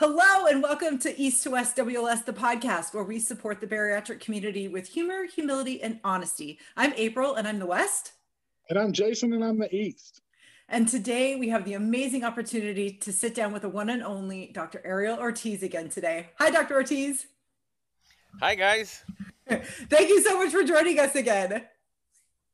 Hello, and welcome to East to West WLS, the podcast where we support the bariatric community with humor, humility, and honesty. I'm April, and I'm the West. And I'm Jason, and I'm the East. And today we have the amazing opportunity to sit down with the one and only Dr. Ariel Ortiz again today. Hi, Dr. Ortiz. Hi, guys. Thank you so much for joining us again.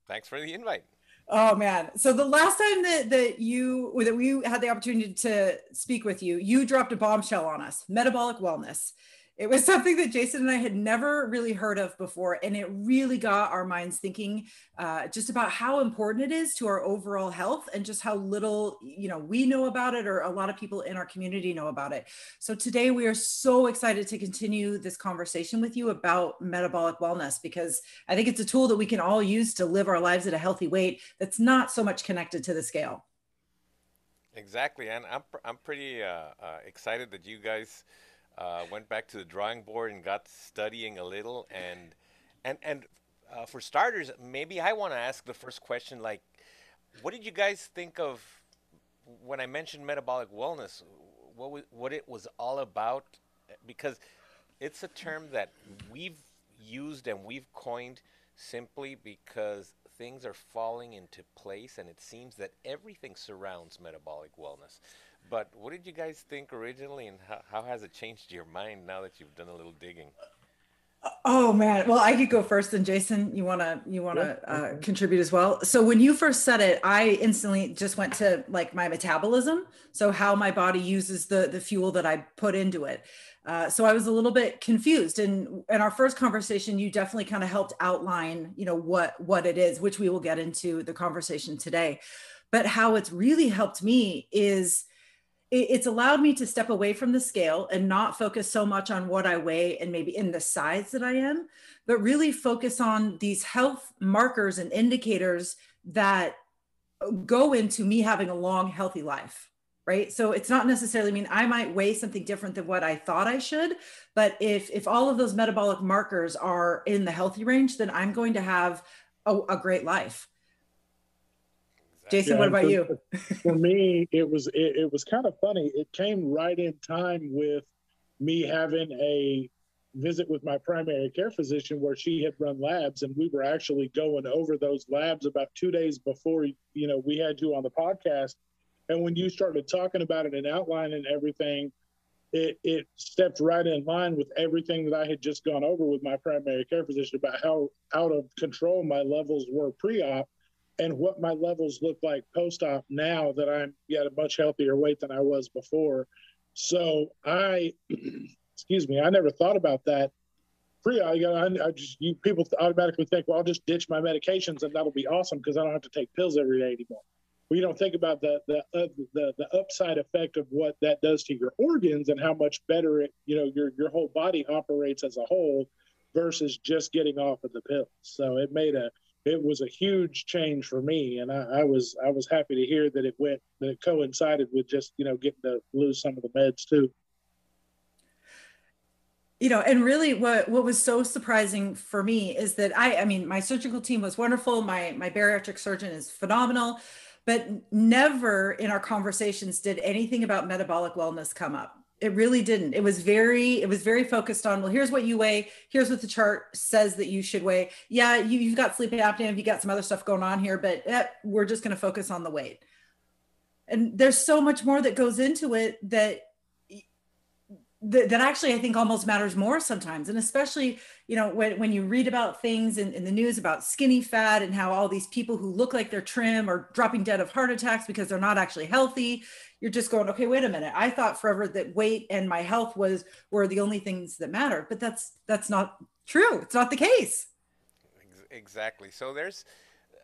Thanks for the invite. Oh man. So the last time that that you that we had the opportunity to speak with you, you dropped a bombshell on us, metabolic wellness it was something that Jason and I had never really heard of before. And it really got our minds thinking uh, just about how important it is to our overall health and just how little, you know, we know about it or a lot of people in our community know about it. So today we are so excited to continue this conversation with you about metabolic wellness because I think it's a tool that we can all use to live our lives at a healthy weight that's not so much connected to the scale. Exactly. And I'm, I'm pretty uh, uh, excited that you guys uh, went back to the drawing board and got studying a little. And and and uh, for starters, maybe I want to ask the first question: like, what did you guys think of when I mentioned metabolic wellness? What was, what it was all about? Because it's a term that we've used and we've coined simply because things are falling into place and it seems that everything surrounds metabolic wellness. But what did you guys think originally, and how, how has it changed your mind now that you've done a little digging? Oh man, well I could go first, and Jason, you wanna you wanna yeah. uh, contribute as well. So when you first said it, I instantly just went to like my metabolism, so how my body uses the the fuel that I put into it. Uh, so I was a little bit confused, and in our first conversation, you definitely kind of helped outline, you know, what what it is, which we will get into the conversation today. But how it's really helped me is it's allowed me to step away from the scale and not focus so much on what I weigh and maybe in the size that I am, but really focus on these health markers and indicators that go into me having a long, healthy life. Right. So it's not necessarily I mean I might weigh something different than what I thought I should. But if if all of those metabolic markers are in the healthy range, then I'm going to have a, a great life. Jason, yeah, what about for, you? for me, it was it, it was kind of funny. It came right in time with me having a visit with my primary care physician where she had run labs and we were actually going over those labs about two days before you know we had you on the podcast and when you started talking about it and outlining everything it it stepped right in line with everything that i had just gone over with my primary care physician about how out of control my levels were pre-op and what my levels look like post op now that I'm at a much healthier weight than I was before. So I, excuse me, I never thought about that. Pre, I, I just you people automatically think, well, I'll just ditch my medications and that'll be awesome because I don't have to take pills every day anymore. Well, you don't think about the the, uh, the the upside effect of what that does to your organs and how much better it, you know, your your whole body operates as a whole versus just getting off of the pills. So it made a it was a huge change for me, and I, I, was I was happy to hear that it went that it coincided with just you know getting to lose some of the meds too. You know, and really, what what was so surprising for me is that I I mean my surgical team was wonderful. My my bariatric surgeon is phenomenal, but never in our conversations did anything about metabolic wellness come up it really didn't. It was very it was very focused on well here's what you weigh here's what the chart says that you should weigh. Yeah you, have got sleep apnea you got some other stuff going on here but eh, we're just going to focus on the weight. And there's so much more that goes into it that that, that actually I think almost matters more sometimes. And especially, you know, when, when you read about things in, in the news about skinny fat and how all these people who look like they're trim are dropping dead of heart attacks because they're not actually healthy, you're just going, okay, wait a minute. I thought forever that weight and my health was were the only things that mattered, but that's that's not true. It's not the case. Exactly. So there's,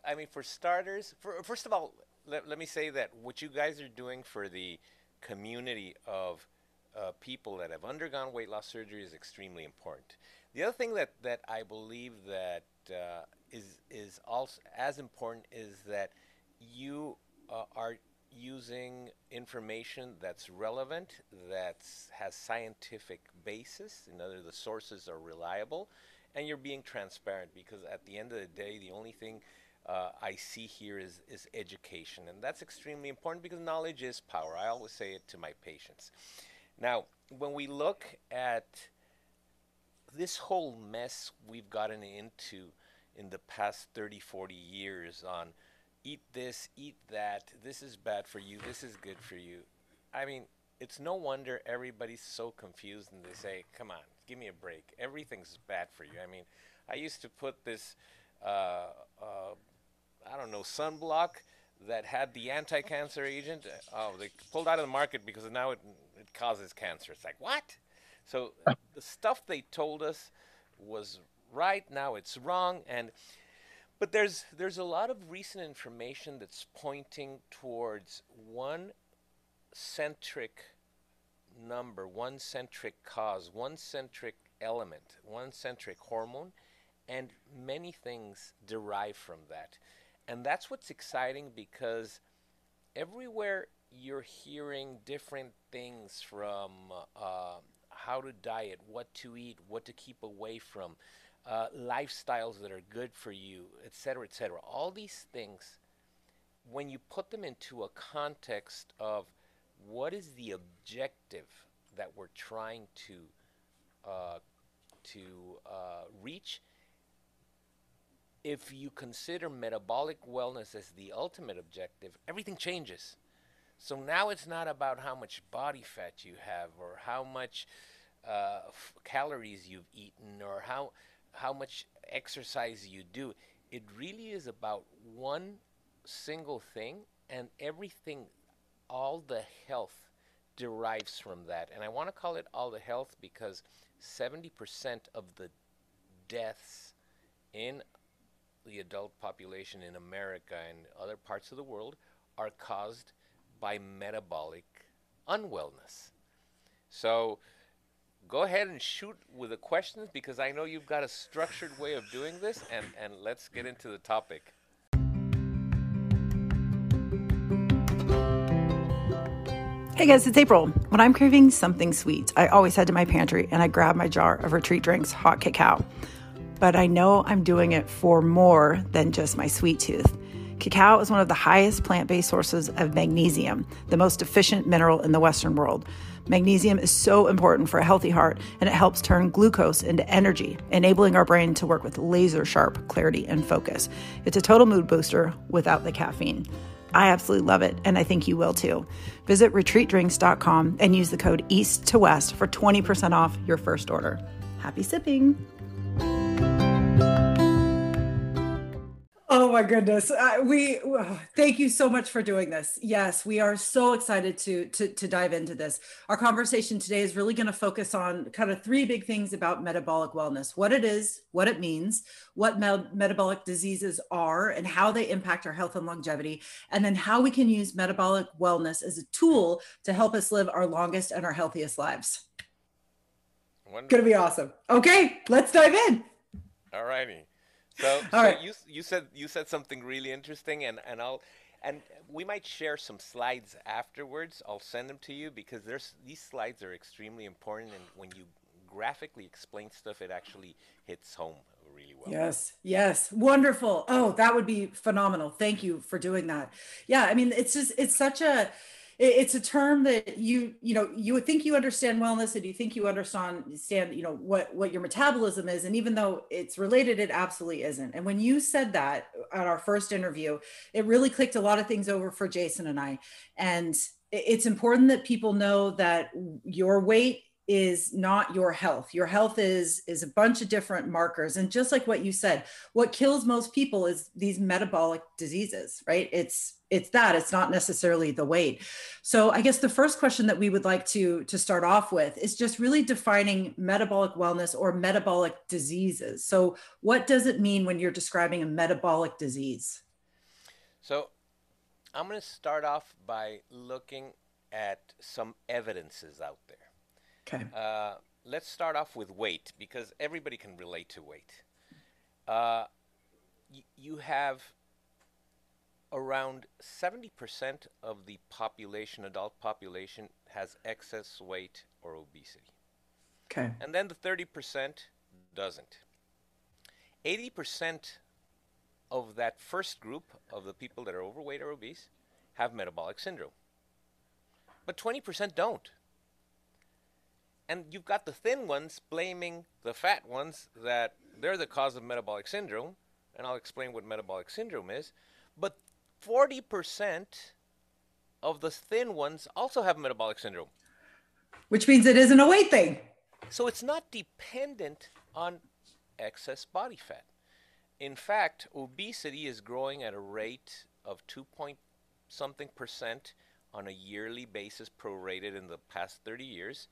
I mean, for starters, for, first of all, let, let me say that what you guys are doing for the community of uh, people that have undergone weight loss surgery is extremely important. The other thing that, that I believe that uh, is is also as important is that you uh, are using information that's relevant, that has scientific basis. In other, the sources are reliable, and you're being transparent because at the end of the day, the only thing uh, I see here is, is education. And that's extremely important because knowledge is power. I always say it to my patients. Now, when we look at this whole mess we've gotten into in the past 30, 40 years on eat this, eat that, this is bad for you, this is good for you. I mean, it's no wonder everybody's so confused and they say, come on, give me a break. Everything's bad for you. I mean, I used to put this, uh, uh, I don't know, sunblock that had the anti-cancer agent. Oh, they pulled out of the market because now it, it causes cancer. It's like, what? So the stuff they told us was right, now it's wrong. And but there's there's a lot of recent information that's pointing towards one centric number, one centric cause, one centric element, one centric hormone, and many things derive from that. And that's what's exciting because everywhere you're hearing different things from uh, how to diet, what to eat, what to keep away from, uh, lifestyles that are good for you, etc., etc. All these things, when you put them into a context of what is the objective that we're trying to uh, to uh, reach, if you consider metabolic wellness as the ultimate objective, everything changes. So now it's not about how much body fat you have or how much uh, f- calories you've eaten or how how much exercise you do. It really is about one single thing, and everything, all the health derives from that. And I want to call it all the health because 70% of the deaths in the adult population in America and other parts of the world are caused by metabolic unwellness. So go ahead and shoot with the questions because I know you've got a structured way of doing this, and, and let's get into the topic. Hey guys, it's April. When I'm craving something sweet, I always head to my pantry and I grab my jar of Retreat Drinks hot cacao. But I know I'm doing it for more than just my sweet tooth. Cacao is one of the highest plant based sources of magnesium, the most efficient mineral in the Western world. Magnesium is so important for a healthy heart, and it helps turn glucose into energy, enabling our brain to work with laser sharp clarity and focus. It's a total mood booster without the caffeine. I absolutely love it, and I think you will too. Visit retreatdrinks.com and use the code EAST to WEST for 20% off your first order. Happy sipping! Oh my goodness. Uh, we thank you so much for doing this. Yes, we are so excited to to to dive into this. Our conversation today is really going to focus on kind of three big things about metabolic wellness. What it is, what it means, what me- metabolic diseases are and how they impact our health and longevity, and then how we can use metabolic wellness as a tool to help us live our longest and our healthiest lives. Wonderful. Going to be awesome. Okay, let's dive in. All righty. So, so right. you you said you said something really interesting, and and I'll and we might share some slides afterwards. I'll send them to you because there's these slides are extremely important, and when you graphically explain stuff, it actually hits home really well. Yes, yes, wonderful. Oh, that would be phenomenal. Thank you for doing that. Yeah, I mean, it's just it's such a it's a term that you you know you would think you understand wellness and you think you understand you know what what your metabolism is. And even though it's related it absolutely isn't. And when you said that at our first interview it really clicked a lot of things over for jason and i. And it's important that people know that your weight is not your health. Your health is is a bunch of different markers. And just like what you said what kills most people is these metabolic diseases right? It's it's that it's not necessarily the weight so i guess the first question that we would like to to start off with is just really defining metabolic wellness or metabolic diseases so what does it mean when you're describing a metabolic disease so i'm going to start off by looking at some evidences out there Okay. Uh, let's start off with weight because everybody can relate to weight. Uh, y- you have around 70% of the population, adult population, has excess weight or obesity. Okay. And then the 30% doesn't. 80% of that first group of the people that are overweight or obese have metabolic syndrome. But 20% don't. and you've got the thin ones blaming the fat ones that they're the cause of metabolic syndrome, and I'll explain what metabolic syndrome is. But 40% of the thin ones also have metabolic syndrome. Which means it isn't a weight thing. So it's not dependent on excess body fat. In fact, obesity is growing at a rate of 2 point something percent on a yearly basis prorated in the past 30 years.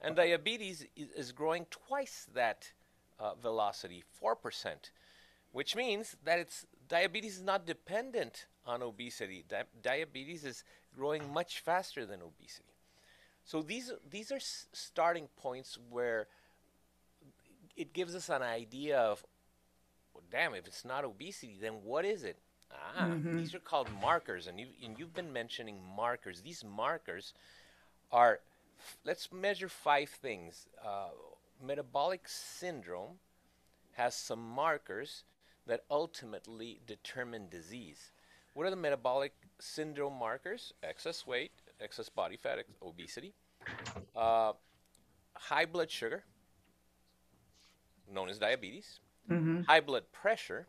And diabetes is growing twice that uh, velocity, 4%, which means that it's diabetes is not dependent on obesity. Di- diabetes is growing much faster than obesity. So these these are s- starting points where it gives us an idea of, well, damn, if it's not obesity, then what is it? Ah, mm-hmm. these are called markers, and you and you've been mentioning markers. These markers are, let's measure five things. Uh, metabolic syndrome has some markers that ultimately determine disease. What are the metabolic syndrome markers? Excess weight, excess body fat, ex- obesity, uh, high blood sugar, known as diabetes, mm-hmm. high blood pressure,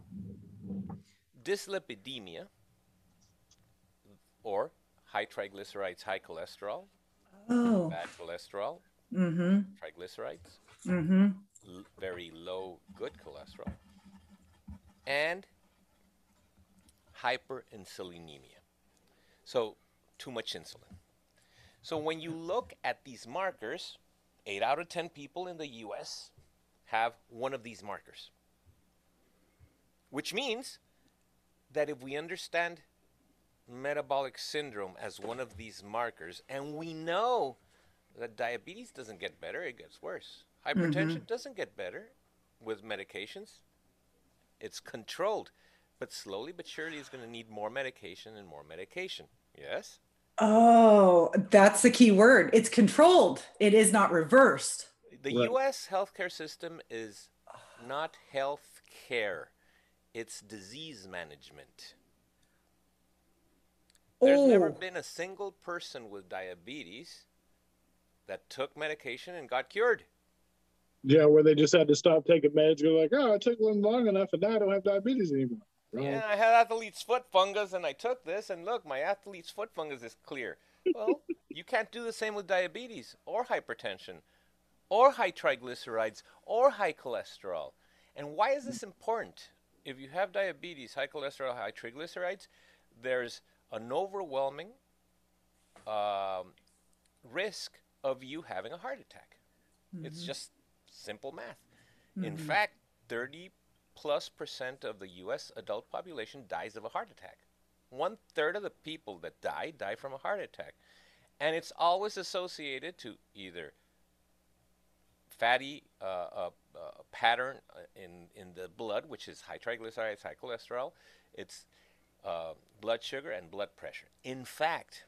dyslipidemia, or high triglycerides, high cholesterol, oh. bad cholesterol, mm-hmm. triglycerides, mm-hmm. l- very low good cholesterol, and hyperinsulinemia. So, too much insulin. So, when you look at these markers, 8 out of 10 people in the US have one of these markers. Which means that if we understand metabolic syndrome as one of these markers, and we know that diabetes doesn't get better, it gets worse. Hypertension mm-hmm. doesn't get better with medications, it's controlled. But slowly but surely, it's going to need more medication and more medication. Yes? Oh, that's the key word. It's controlled, it is not reversed. The right. US healthcare system is not health care, it's disease management. There's oh. never been a single person with diabetes that took medication and got cured. Yeah, where they just had to stop taking meds. You're like, oh, I took one long enough, and now I don't have diabetes anymore. Yeah, I had athlete's foot fungus, and I took this, and look, my athlete's foot fungus is clear. Well, you can't do the same with diabetes or hypertension or high triglycerides or high cholesterol. And why is this important? If you have diabetes, high cholesterol, high triglycerides, there's an overwhelming um, risk of you having a heart attack. Mm-hmm. It's just simple math. Mm-hmm. In fact, 30 plus percent of the US adult population dies of a heart attack. One third of the people that die die from a heart attack. And it's always associated to either fatty uh, uh, uh, pattern uh, in, in the blood, which is high triglycerides, high cholesterol. It's uh, blood sugar and blood pressure. In fact,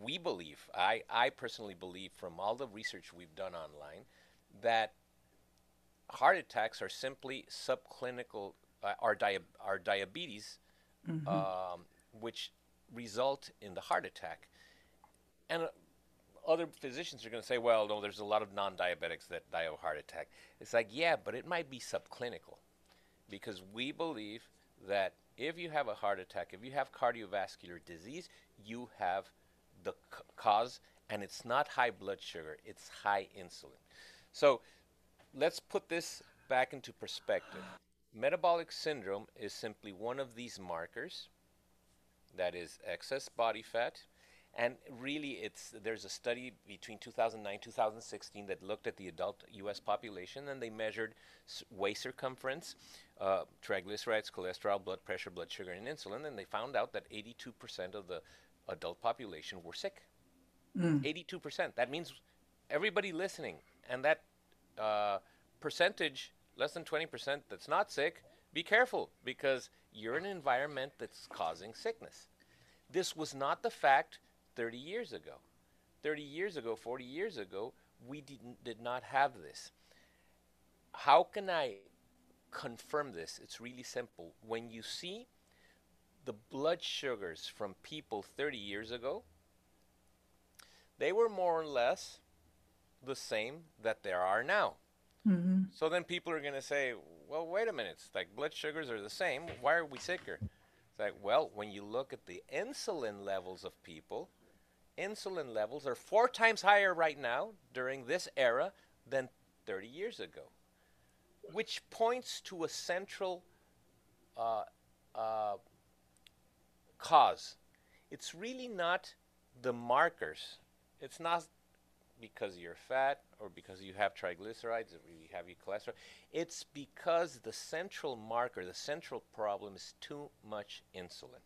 we believe, I, I personally believe from all the research we've done online, that heart attacks are simply subclinical, uh, are, dia- are diabetes, mm-hmm. um, which result in the heart attack. And uh, other physicians are going to say, well, no, there's a lot of non diabetics that die of heart attack. It's like, yeah, but it might be subclinical because we believe that if you have a heart attack, if you have cardiovascular disease, you have the c- cause, and it's not high blood sugar, it's high insulin. So let's put this back into perspective. Metabolic syndrome is simply one of these markers that is excess body fat. And really, it's there's a study between 2009 2016 that looked at the adult U.S. population, and they measured waist circumference, uh, triglycerides, cholesterol, blood pressure, blood sugar, and insulin, and they found out that 82% of the adult population were sick. Mm. 82%. That means everybody listening, and that uh, percentage, less than 20% that's not sick, be careful because you're in an environment that's causing sickness. This was not the fact 30 years ago. 30 years ago, 40 years ago, we didn't, did not have this. How can I confirm this? It's really simple. When you see the blood sugars from people 30 years ago, they were more or less the same that there are now. Mm-hmm. So then people are going to say, well, wait a minute. It's like blood sugars are the same. Why are we sicker? It's like, well, when you look at the insulin levels of people, insulin levels are four times higher right now during this era than 30 years ago, which points to a central uh, uh, cause. It's really not the markers. It's not because you're fat or because you have triglycerides or you have your cholesterol. It's because the central marker, the central problem is too much insulin.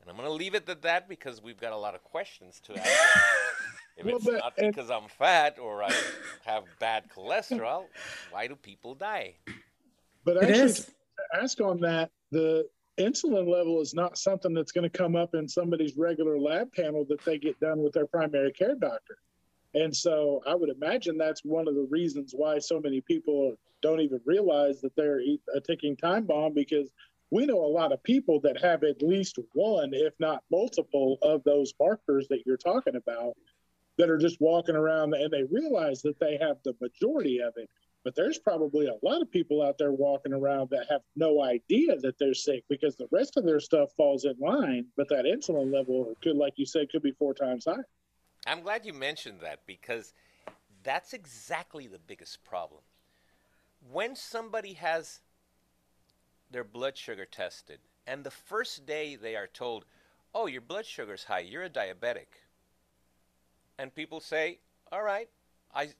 And I'm going to leave it at that because we've got a lot of questions to ask. if well, it's but, not because I'm fat or I have bad cholesterol, why do people die? But actually, ask on that, the insulin level is not something that's going to come up in somebody's regular lab panel that they get done with their primary care doctor. And so I would imagine that's one of the reasons why so many people don't even realize that they're a uh, ticking time bomb because we know a lot of people that have at least one, if not multiple, of those markers that you're talking about that are just walking around and they realize that they have the majority of it. But there's probably a lot of people out there walking around that have no idea that they're sick because the rest of their stuff falls in line, but that insulin level could, like you said, could be four times higher. I'm glad you mentioned that because that's exactly the biggest problem. When somebody has their blood sugar tested, and the first day they are told, Oh, your blood sugar's high, you're a diabetic. And people say, All right, I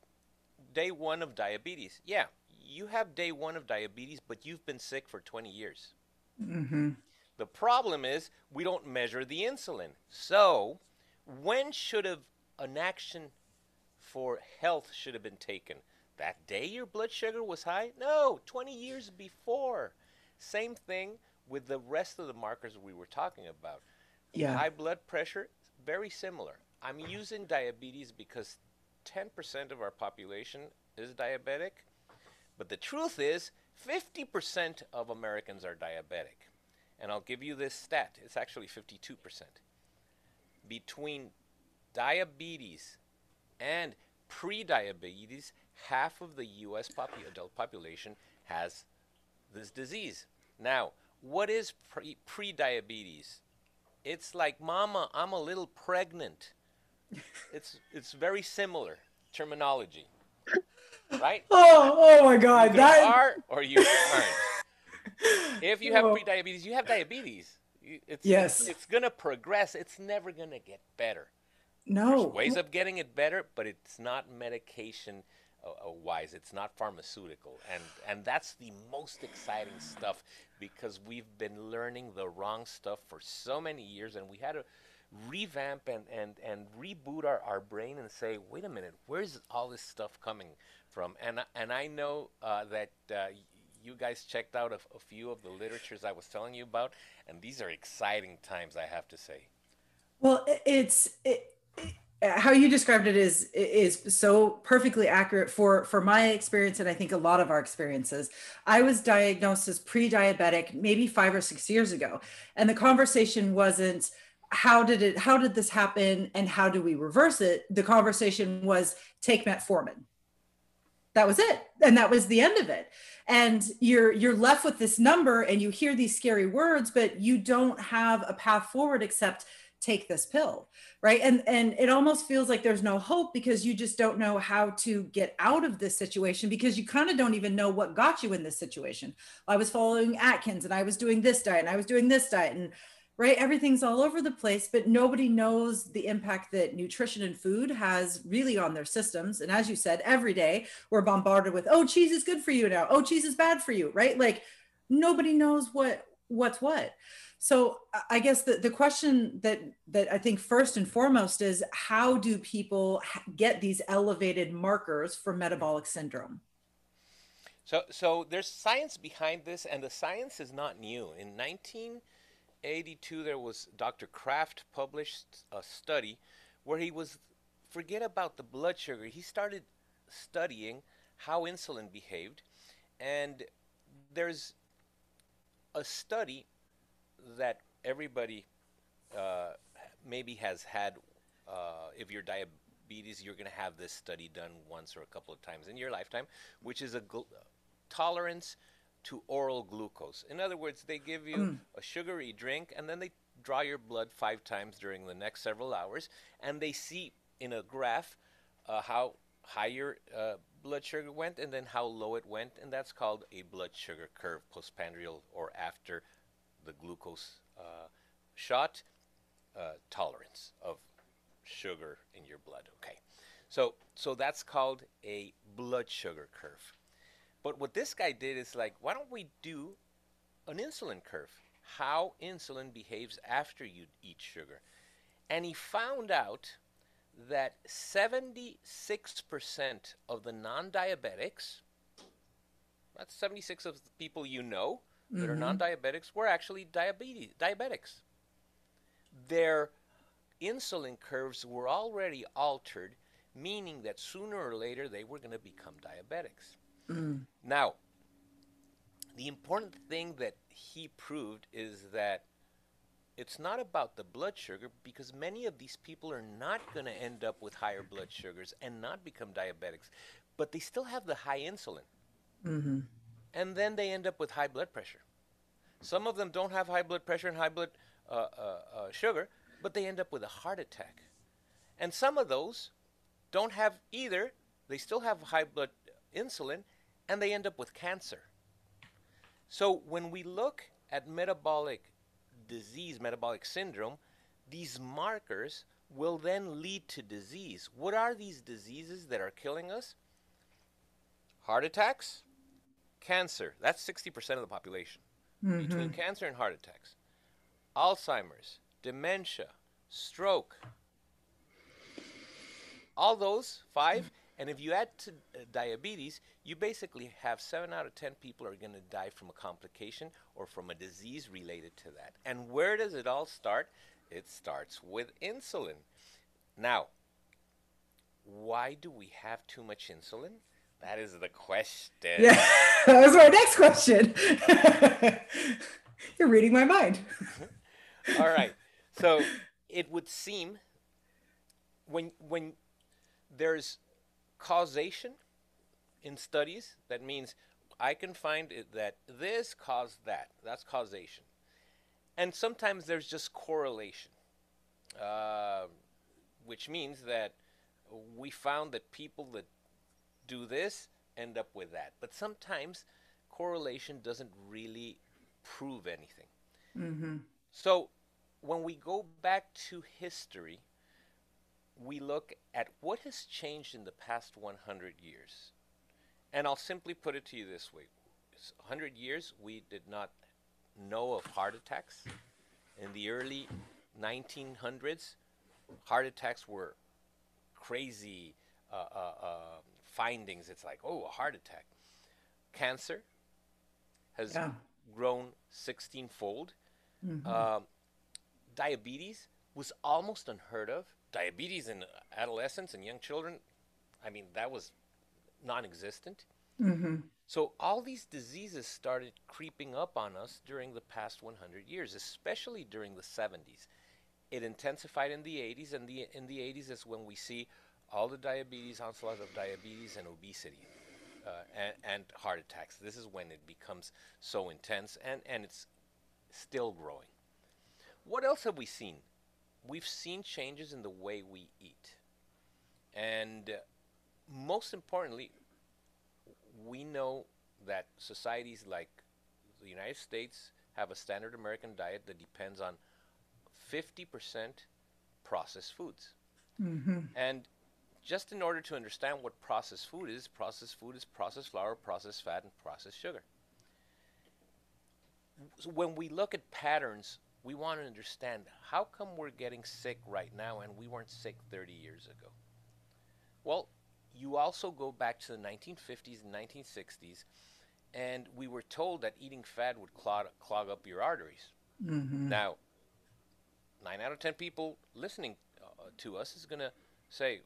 day one of diabetes. Yeah, you have day one of diabetes, but you've been sick for 20 years. Mm-hmm. The problem is we don't measure the insulin. So, when should have an action for health should have been taken? That day your blood sugar was high? No, 20 years before. Same thing with the rest of the markers we were talking about. Yeah. High blood pressure, very similar. I'm using diabetes because 10% of our population is diabetic, but the truth is 50% of Americans are diabetic. And I'll give you this stat it's actually 52%. Between diabetes and pre-diabetes, half of the U.S. Popu- adult population has this disease. Now, what is pre- pre-diabetes? It's like, "Mama, I'm a little pregnant." it's it's very similar terminology, right? Oh, oh my God! You that are or you aren't. if you have oh. pre-diabetes, you have diabetes. It's, yes. It's, it's gonna progress. It's never gonna get better. No. There's ways of getting it better, but it's not medication uh, uh, wise. It's not pharmaceutical, and and that's the most exciting stuff because we've been learning the wrong stuff for so many years, and we had to revamp and and and reboot our, our brain and say, wait a minute, where's all this stuff coming from? And and I know uh, that. Uh, you guys checked out a, a few of the literatures I was telling you about, and these are exciting times, I have to say. Well, it's it, how you described it is is so perfectly accurate for for my experience and i think a lot of our experiences. I was diagnosed as pre-diabetic maybe five or six years ago and the conversation wasn't how did it how did this happen and how do we reverse it? The conversation was take metformin. That was it and that was the end of it. And you're you're left with this number and you hear these scary words but you don't have a path forward except take this pill right? And and it almost feels like there's no hope because you just don't know how to get out of this situation because you kind of don't even know what got you in this situation. I was following atkins and i was doing this diet and i was doing this diet and right everything's all over the place but nobody knows the impact that nutrition and food has really on their systems. And as you said every day we're bombarded with oh cheese is good for you now. Oh cheese is bad for you right? Like nobody knows what what's what so I guess the, the question that that I think first and foremost is how do people get these elevated markers for metabolic syndrome? So so there's science behind this, and the science is not new. In 1982, there was Dr. Kraft published a study where he was forget about the blood sugar. He started studying how insulin behaved, and there's a study that everybody uh, maybe has had, uh, if you're diabetes, you're going to have this study done once or a couple of times in your lifetime, which is a gl- tolerance to oral glucose. In other words, they give you mm. a sugary drink and then they draw your blood five times during the next several hours and they see in a graph uh, how high your uh, blood sugar went and then how low it went, and that's called a blood sugar curve postprandial or after the glucose uh, shot uh, tolerance of sugar in your blood. Okay, so so that's called a blood sugar curve. But what this guy did is like, why don't we do an insulin curve? How insulin behaves after you eat sugar, and he found out that 76% of the non diabetics, that's 76 of the people you know that mm-hmm. are non diabetics, were actually diabetes, diabetics. Their insulin curves were already altered, meaning that sooner or later they were going to become diabetics. Mm. Now, the important thing that he proved is that it's not about the blood sugar because many of these people are not going to end up with higher blood sugars and not become diabetics, but they still have the high insulin. Mm-hmm. And then they end up with high blood pressure. Some of them don't have high blood pressure and high blood uh, uh, uh, sugar, but they end up with a heart attack. And some of those don't have either, they still have high blood insulin, and they end up with cancer. So when we look at metabolic disease, metabolic syndrome, these markers will then lead to disease. What are these diseases that are killing us? Heart attacks, cancer. That's 60% of the population. Mm-hmm. Between cancer and heart attacks, Alzheimer's, dementia, stroke. All those five and if you add to uh, diabetes, you basically have seven out of 10 people are going to die from a complication or from a disease related to that. And where does it all start? It starts with insulin. Now, why do we have too much insulin? That is the question. Yeah, that was my next question. You're reading my mind. all right. So it would seem when when there's causation in studies, that means I can find it that this caused that. That's causation. And sometimes there's just correlation, uh, which means that we found that people that do this end up with that. But sometimes correlation doesn't really prove anything. Mm-hmm. So when we go back to history, we look at what has changed in the past 100 years. And I'll simply put it to you this way 100 years, we did not know of heart attacks. In the early 1900s, heart attacks were crazy uh, uh, uh, findings. It's like, oh, a heart attack. Cancer has yeah. grown 16 fold. Mm-hmm. Um, diabetes was almost unheard of diabetes in adolescents and young children, I mean, that was non existent. Mm-hmm. So all these diseases started creeping up on us during the past 100 years, especially during the 70s. It intensified in the 80s, and the, in the 80s is when we see all the diabetes, onslaught of diabetes and obesity. Uh, and, and, heart attacks. This is when it becomes so intense, and, and it's still growing. What else have we seen we've seen changes in the way we eat. And uh, most importantly, we know that societies like the United States have a standard American diet that depends on 50% processed foods. Mm-hmm. And just in order to understand what processed food is, processed food is processed flour, processed fat, and processed sugar. So when we look at patterns we want to understand how come we're getting sick right now and we weren't sick 30 years ago? Well, you also go back to the 1950s and 1960s, and we were told that eating fat would clog, clog up your arteries. Mm-hmm. Now, nine out of 10 people listening uh, to us is going to say,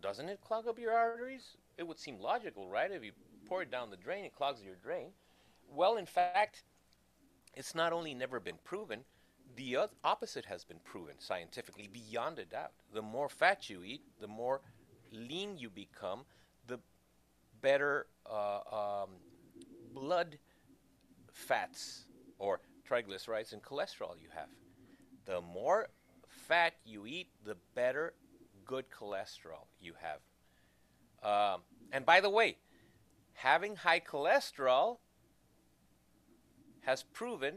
doesn't it clog up your arteries? It would seem logical, right? If you pour it down the drain, it clogs your drain. Well, in fact, it's not only never been proven, the opposite has been proven scientifically beyond a doubt. The more fat you eat, the more lean you become, the better uh, um, blood fats or triglycerides and cholesterol you have. The more fat you eat, the better good cholesterol you have. Um, and by the way, having high cholesterol has proven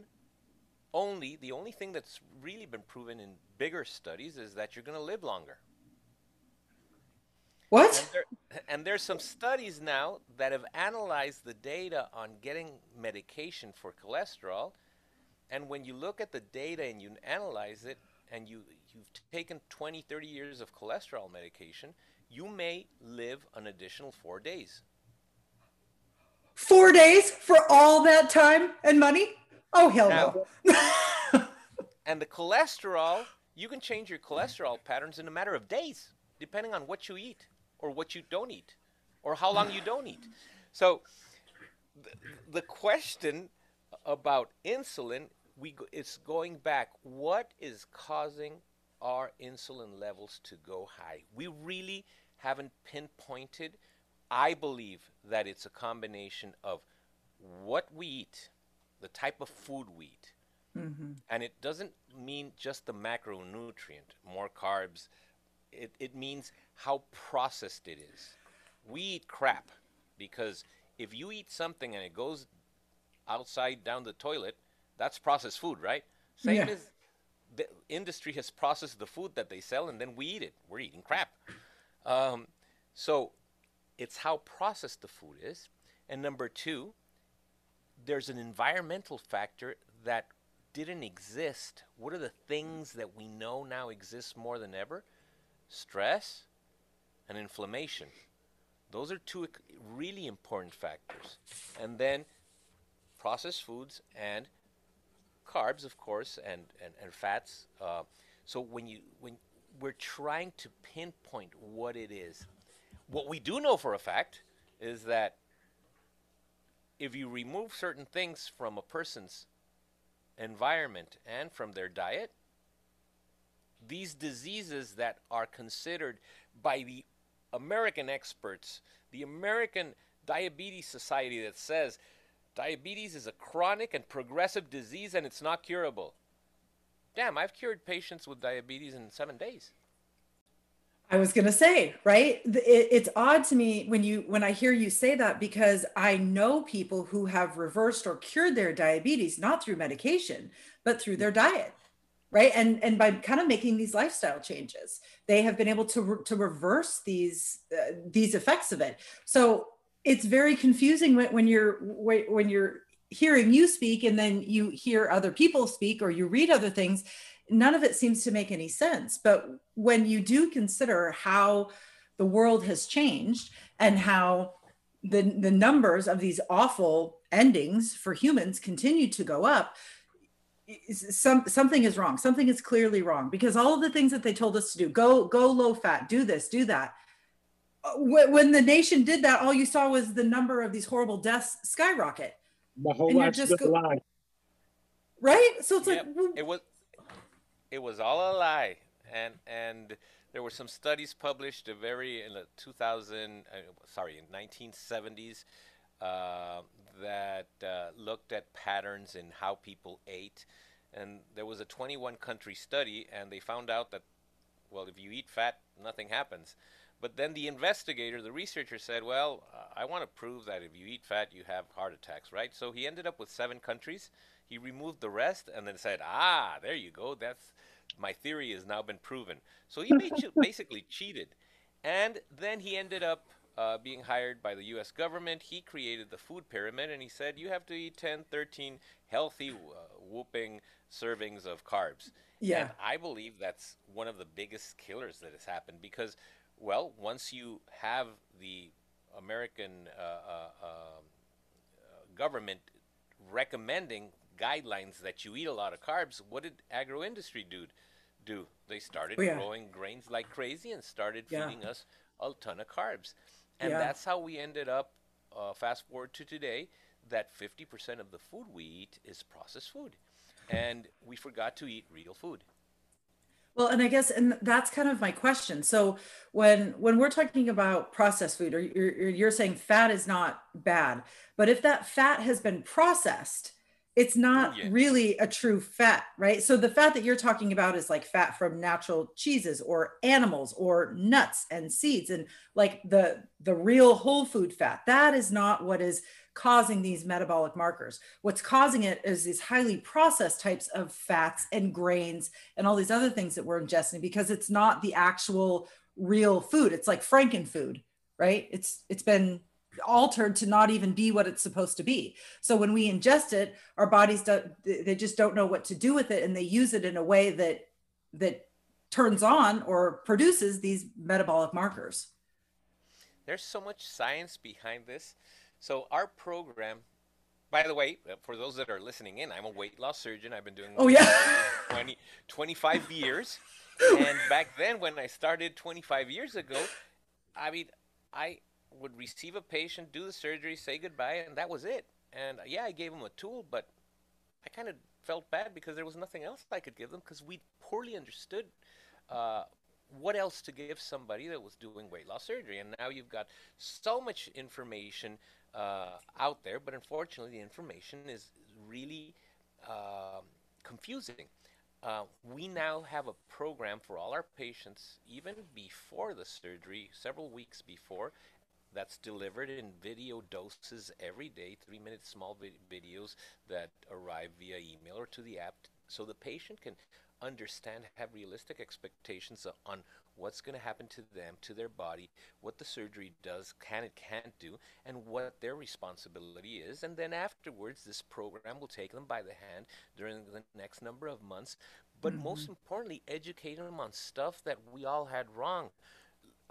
only the only thing that's really been proven in bigger studies is that you're going to live longer. What? And, there, and there's some studies now that have analyzed the data on getting medication for cholesterol. And when you look at the data and you analyze it, and you, you've taken 20, 30 years of cholesterol medication, you may live an additional four days. Four days for all that time and money? Oh, hell now, no. and the cholesterol, you can change your cholesterol patterns in a matter of days, depending on what you eat or what you don't eat or how long you don't eat. So the, the question about insulin, we it's going back. What is causing our insulin levels to go high? We really haven't pinpointed. I believe that it's a combination of what we eat, the type of food we eat. Mm-hmm. And it doesn't mean just the macronutrient, more carbs. It, it means how processed it is. We eat crap because if you eat something and it goes outside down the toilet, that's processed food, right? Same yeah. as the industry has processed the food that they sell and then we eat it. We're eating crap. Um, so it's how processed the food is. And number two, there's an environmental factor that didn't exist. What are the things that we know now exist more than ever? Stress and inflammation. Those are two really important factors. And then processed foods and carbs, of course, and, and, and fats. Uh, so when you when we're trying to pinpoint what it is, what we do know for a fact is that if you remove certain things from a person's environment and from their diet, these diseases that are considered by the American experts, the American Diabetes Society that says diabetes is a chronic and progressive disease and it's not curable. Damn, I've cured patients with diabetes in seven days. I was going to say, right? It, it's odd to me when you when I hear you say that because I know people who have reversed or cured their diabetes not through medication, but through their diet, right? And and by kind of making these lifestyle changes, they have been able to re- to reverse these uh, these effects of it. So it's very confusing when, when you're when you're hearing you speak and then you hear other people speak or you read other things none of it seems to make any sense. But when you do consider how the world has changed and how the, the numbers of these awful endings for humans continue to go up, some something is wrong. Something is clearly wrong because all of the things that they told us to do, go go low fat, do this, do that. When the nation did that, all you saw was the number of these horrible deaths skyrocket. My whole life just go- right. So it's yep. like it was it was all a lie, and and there were some studies published a very in the 2000 uh, sorry in 1970s uh, that uh, looked at patterns in how people ate, and there was a 21 country study, and they found out that well if you eat fat nothing happens. But then the investigator, the researcher said, well, uh, I want to prove that if you eat fat, you have heart attacks, right? So he ended up with seven countries. He removed the rest and then said, ah, there you go. That's my theory has now been proven. So he basically cheated. And then he ended up uh, being hired by the U.S. government. He created the food pyramid, and he said you have to eat 10, 13 healthy, uh, whooping servings of carbs. Yeah. And I believe that's one of the biggest killers that has happened because, well, once you have the American uh, uh, um, uh government recommending guidelines that you eat a lot of carbs, what did agro industry do? Do they started oh, yeah. growing grains like crazy and started yeah. feeding us a ton of carbs, and yeah. that's how we ended up. Uh, fast forward to today, that 50% of the food we eat is processed food. and we forgot to eat real food. Well, and I guess, and that's kind of my question. So when when we're talking about processed food, or you're, you're saying fat is not bad, but if that fat has been processed, it's not yes. really a true fat, right? So the fat that you're talking about is like fat from natural cheeses or animals or nuts and seeds and like the the real whole food fat. That is not what is causing these metabolic markers. What's causing it is these highly processed types of fats and grains and all these other things that we're ingesting because it's not the actual real food. It's like frankenfood, right? It's it's been altered to not even be what it's supposed to be. So when we ingest it, our bodies don't they just don't know what to do with it and they use it in a way that that turns on or produces these metabolic markers. There's so much science behind this so our program, by the way, uh, for those that are listening in, I'm a weight loss surgeon. I've been doing oh yeah 20, 25 years. and back then, when I started 25 years ago, I mean, I would receive a patient, do the surgery, say goodbye, and that was it. And uh, yeah, I gave them a tool, but I kind of felt bad because there was nothing else I could give them because we poorly understood uh, what else to give somebody that was doing weight loss surgery. And now you've got so much information uh, out there, but unfortunately, the information is really uh, confusing. Uh, we now have a program for all our patients, even before the surgery, several weeks before, that's delivered in video doses every day, three minute small vid- videos that arrive via email or to the app, so the patient can understand, have realistic expectations on what's going to happen to them, to their body, what the surgery does, can it can't do, and what their responsibility is. And then afterwards, this program will take them by the hand during the next number of months. But mm-hmm. most importantly, educate them on stuff that we all had wrong.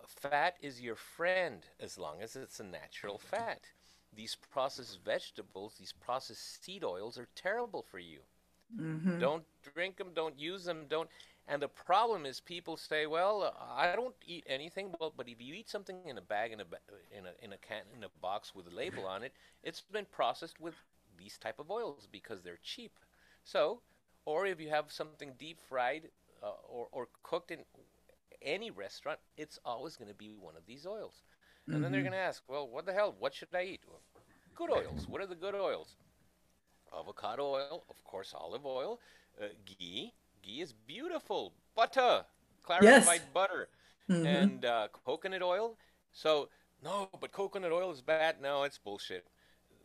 Fat is your friend as long as it's a natural fat. These processed vegetables, these processed seed oils are terrible for you. Mm-hmm. Don't drink them, don't use them, don't and the problem is people say, well, I don't eat anything. Well, but if you eat something in a bag, in a, in a, in a can, in a box with a label on it, it's been processed with these type of oils because they're cheap. So, or if you have something deep fried uh, or, or cooked in any restaurant, it's always going to be one of these oils. And mm-hmm. then they're mm-hmm. going to ask, well, what the hell? What should I eat? Well, good oils. What are the good oils? Avocado oil, of course, olive oil, uh, ghee, ghee is beautiful. Butter, clarified yes. butter, mm-hmm. and uh, coconut oil. So no, but coconut oil is bad. No, it's bullshit.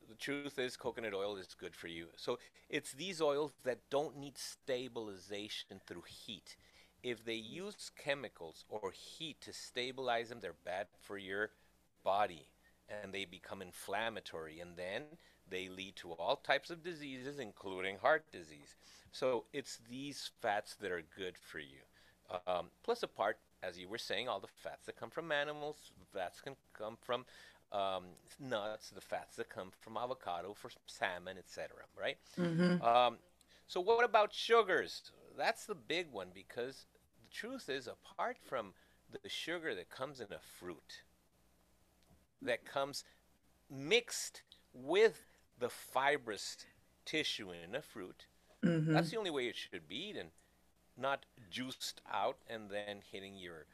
The truth is, coconut oil is good for you. So it's these oils that don't need stabilization through heat. If they use chemicals or heat to stabilize them, they're bad for your body and they become inflammatory and then they lead to all types of diseases, including heart disease. So it's these fats that are good for you. Um, plus, apart, as you were saying, all the fats that come from animals, fats can come from um, nuts, the fats that come from avocado, for salmon, etc. Right? Mm-hmm. Um, so, what about sugars? That's the big one because the truth is, apart from the sugar that comes in a fruit, that comes mixed with the fibrous tissue in a fruit, Mm-hmm. That's the only way it should be eaten, not juiced out and then hitting your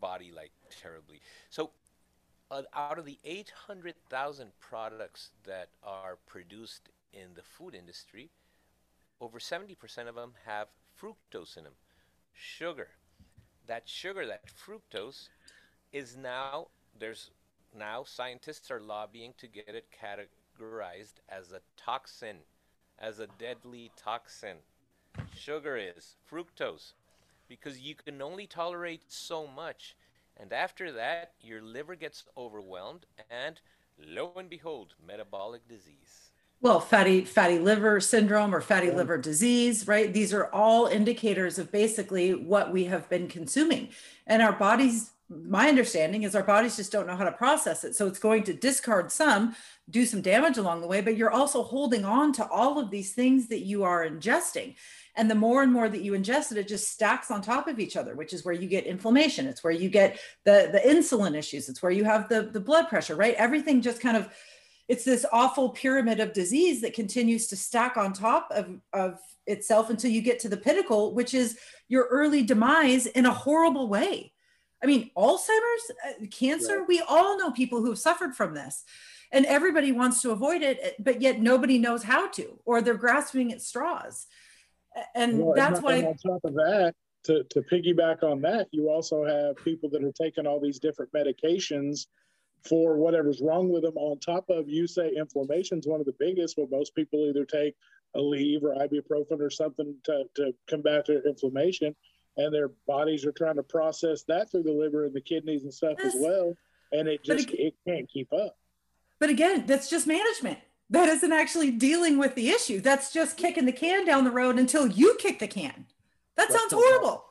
body like terribly. So, uh, out of the 800,000 products that are produced in the food industry, over 70% of them have fructose in them, sugar. That sugar, that fructose, is now there's now scientists are lobbying to get it categorized as a toxin as a deadly toxin. Sugar is fructose because you can only tolerate so much. And after that, your liver gets overwhelmed, and lo and behold, metabolic disease. Well, fatty fatty liver syndrome or fatty liver disease, right? These are all indicators of basically what we have been consuming. And our bodies my understanding is our bodies just don't know how to process it. So it's going to discard some, do some damage along the way, but you're also holding on to all of these things that you are ingesting. And the more and more that you ingest it, it just stacks on top of each other, which is where you get inflammation. It's where you get the, the insulin issues. It's where you have the, the blood pressure, right? Everything just kind of it's this awful pyramid of disease that continues to stack on top of, of itself until you get to the pinnacle, which is your early demise in a horrible way. I mean, Alzheimer's, uh, cancer, right. we all know people who have suffered from this. And everybody wants to avoid it, but yet nobody knows how to, or they're grasping at straws. And well, that's why. On top of that, to, to piggyback on that, you also have people that are taking all these different medications for whatever's wrong with them. On top of, you say inflammation is one of the biggest, where most people either take Aleve or ibuprofen or something to, to combat their inflammation, and their bodies are trying to process that through the liver and the kidneys and stuff yes. as well, and it just it, it can't keep up. But again, that's just management. That isn't actually dealing with the issue. That's just kicking the can down the road until you kick the can. That sounds horrible.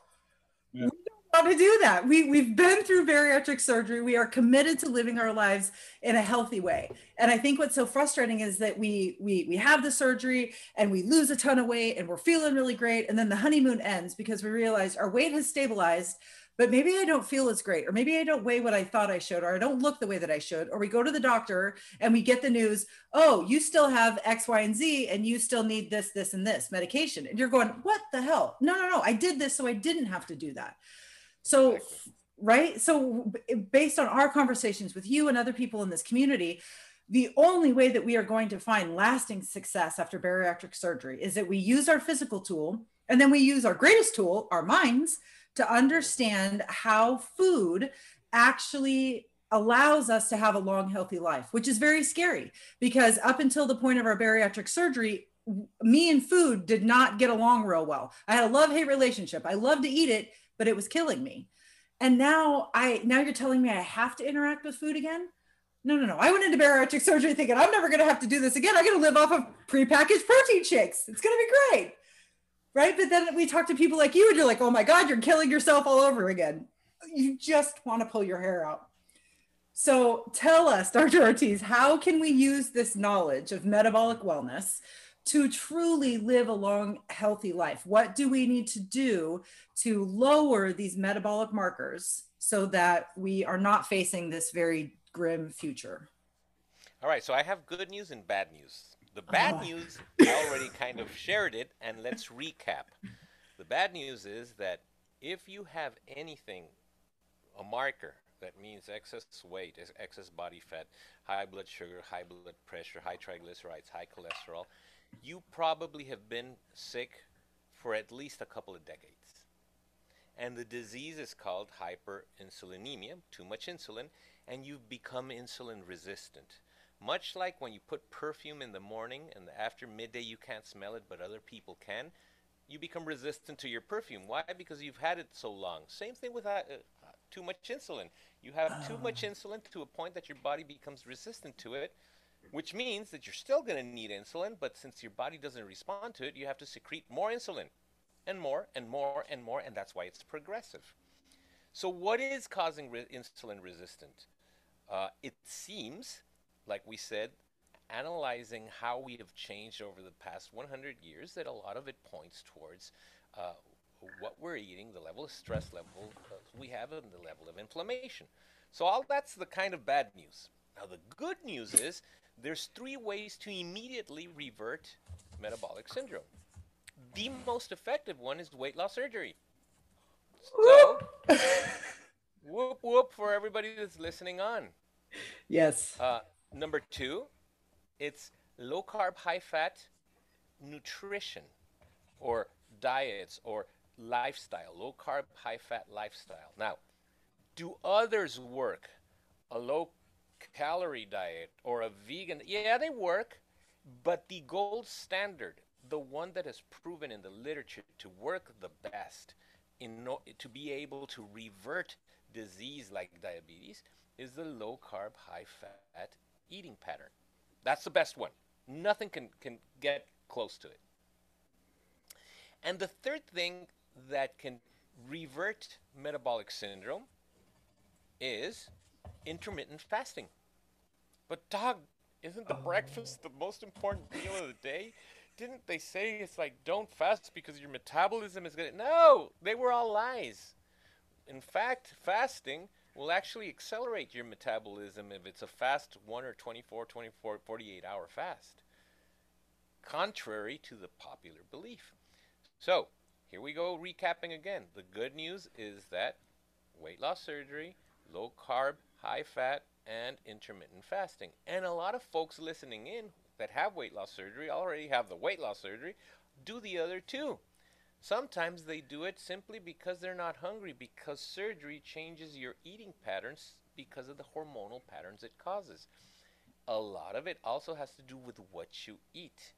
Want to do that. We we've been through bariatric surgery. We are committed to living our lives in a healthy way. And I think what's so frustrating is that we we we have the surgery and we lose a ton of weight and we're feeling really great and then the honeymoon ends because we realize our weight has stabilized but maybe I don't feel as great, or maybe I don't weigh what I thought I should, or I don't look the way that I should, or we go to the doctor and we get the news, oh, you still have X, Y, and Z, and you still need this, this, and this medication. And you're going, what the hell? No, no, no, I did this so I didn't have to do that. So, right? So, based on our conversations with you and other people in this community, the only way that we are going to find lasting success after bariatric surgery is that we use our physical tool and then we use our greatest tool, our minds, to understand how food actually allows us to have a long, healthy life, which is very scary because up until the point of our bariatric surgery, me and food did not get along real well. I had a love hate relationship. I loved to eat it, but it was killing me. And now I now you're telling me I have to interact with food again? No, no, no. I went into bariatric surgery thinking I'm never going to have to do this again. I'm going to live off of prepackaged protein shakes. It's going to be great. Right? But then we talk to people like you and you're like, "Oh my god, you're killing yourself all over again." You just want to pull your hair out. So tell us, Dr. Ortiz, how can we use this knowledge of metabolic wellness to truly live a long, healthy life? What do we need to do to lower these metabolic markers so that we are not facing this very grim future? All right, so I have good news and bad news. The oh. bad oh. news, I already kind of shared it, and let's recap. The bad news is that if you have anything, a marker that means excess weight, excess body fat, high blood sugar, high blood pressure, high triglycerides, high cholesterol, you probably have been sick for at least a couple of decades. And the disease is called hyperinsulinemia, too much insulin, and you've become insulin resistant. Much like when you put perfume in the morning and after midday you can't smell it, but other people can, you become resistant to your perfume. Why? Because you've had it so long. Same thing with uh, uh too much insulin. You have too much insulin to a point that your body becomes resistant to it, which means that you're still going to need insulin, but since your body doesn't respond to it, you have to secrete more insulin and more and more and more, and that's why it's progressive. So, what is causing re- insulin resistant? Uh, it seems, like we said, analyzing how we have changed over the past 100 years, that a lot of it points towards uh, what we're eating, the level of stress level we have, and the level of inflammation. So, all that's the kind of bad news. Now, the good news is there's three ways to immediately revert metabolic syndrome. The most effective one is weight loss surgery. So, whoop whoop for everybody that's listening on. Yes. Uh, number two, it's low carb, high fat nutrition or diets or lifestyle, low carb, high fat lifestyle. Now, do others work? A low calorie diet or a vegan, yeah, they work, but the gold standard, the one that has proven in the literature to work the best in no, to be able to revert disease like diabetes is the low carb, high fat eating pattern. That's the best one. Nothing can, can get close to it. And the third thing that can revert metabolic syndrome is intermittent fasting. But dog, isn't the oh. breakfast the most important meal of the day? Didn't they say it's like don't fast because your metabolism is gonna No, they were all lies. In fact, fasting will actually accelerate your metabolism if it's a fast 1 or 24, 24, 48 hour fast, contrary to the popular belief. So, here we go recapping again. The good news is that weight loss surgery, low carb, high fat, and intermittent fasting. And a lot of folks listening in that have weight loss surgery already have the weight loss surgery, do the other two. Sometimes they do it simply because they're not hungry, because surgery changes your eating patterns because of the hormonal patterns it causes. A lot of it also has to do with what you eat.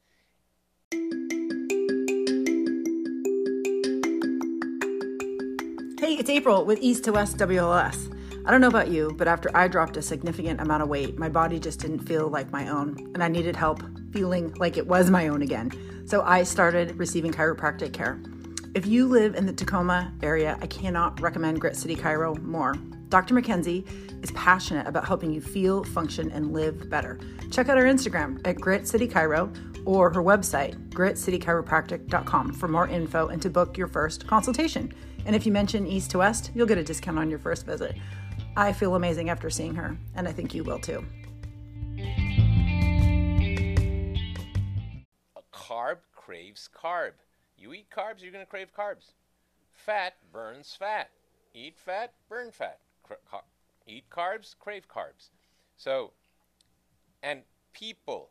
Hey, it's April with East to West WLS. I don't know about you, but after I dropped a significant amount of weight, my body just didn't feel like my own, and I needed help feeling like it was my own again. So I started receiving chiropractic care. If you live in the Tacoma area, I cannot recommend Grit City Chiro more. Dr. McKenzie is passionate about helping you feel, function, and live better. Check out our Instagram at Grit City Chiro or her website, gritcitychiropractic.com, for more info and to book your first consultation. And if you mention East to West, you'll get a discount on your first visit. I feel amazing after seeing her, and I think you will too. A carb craves carb. You eat carbs, you're going to crave carbs. Fat burns fat. Eat fat, burn fat. Eat carbs, crave carbs. So, and people,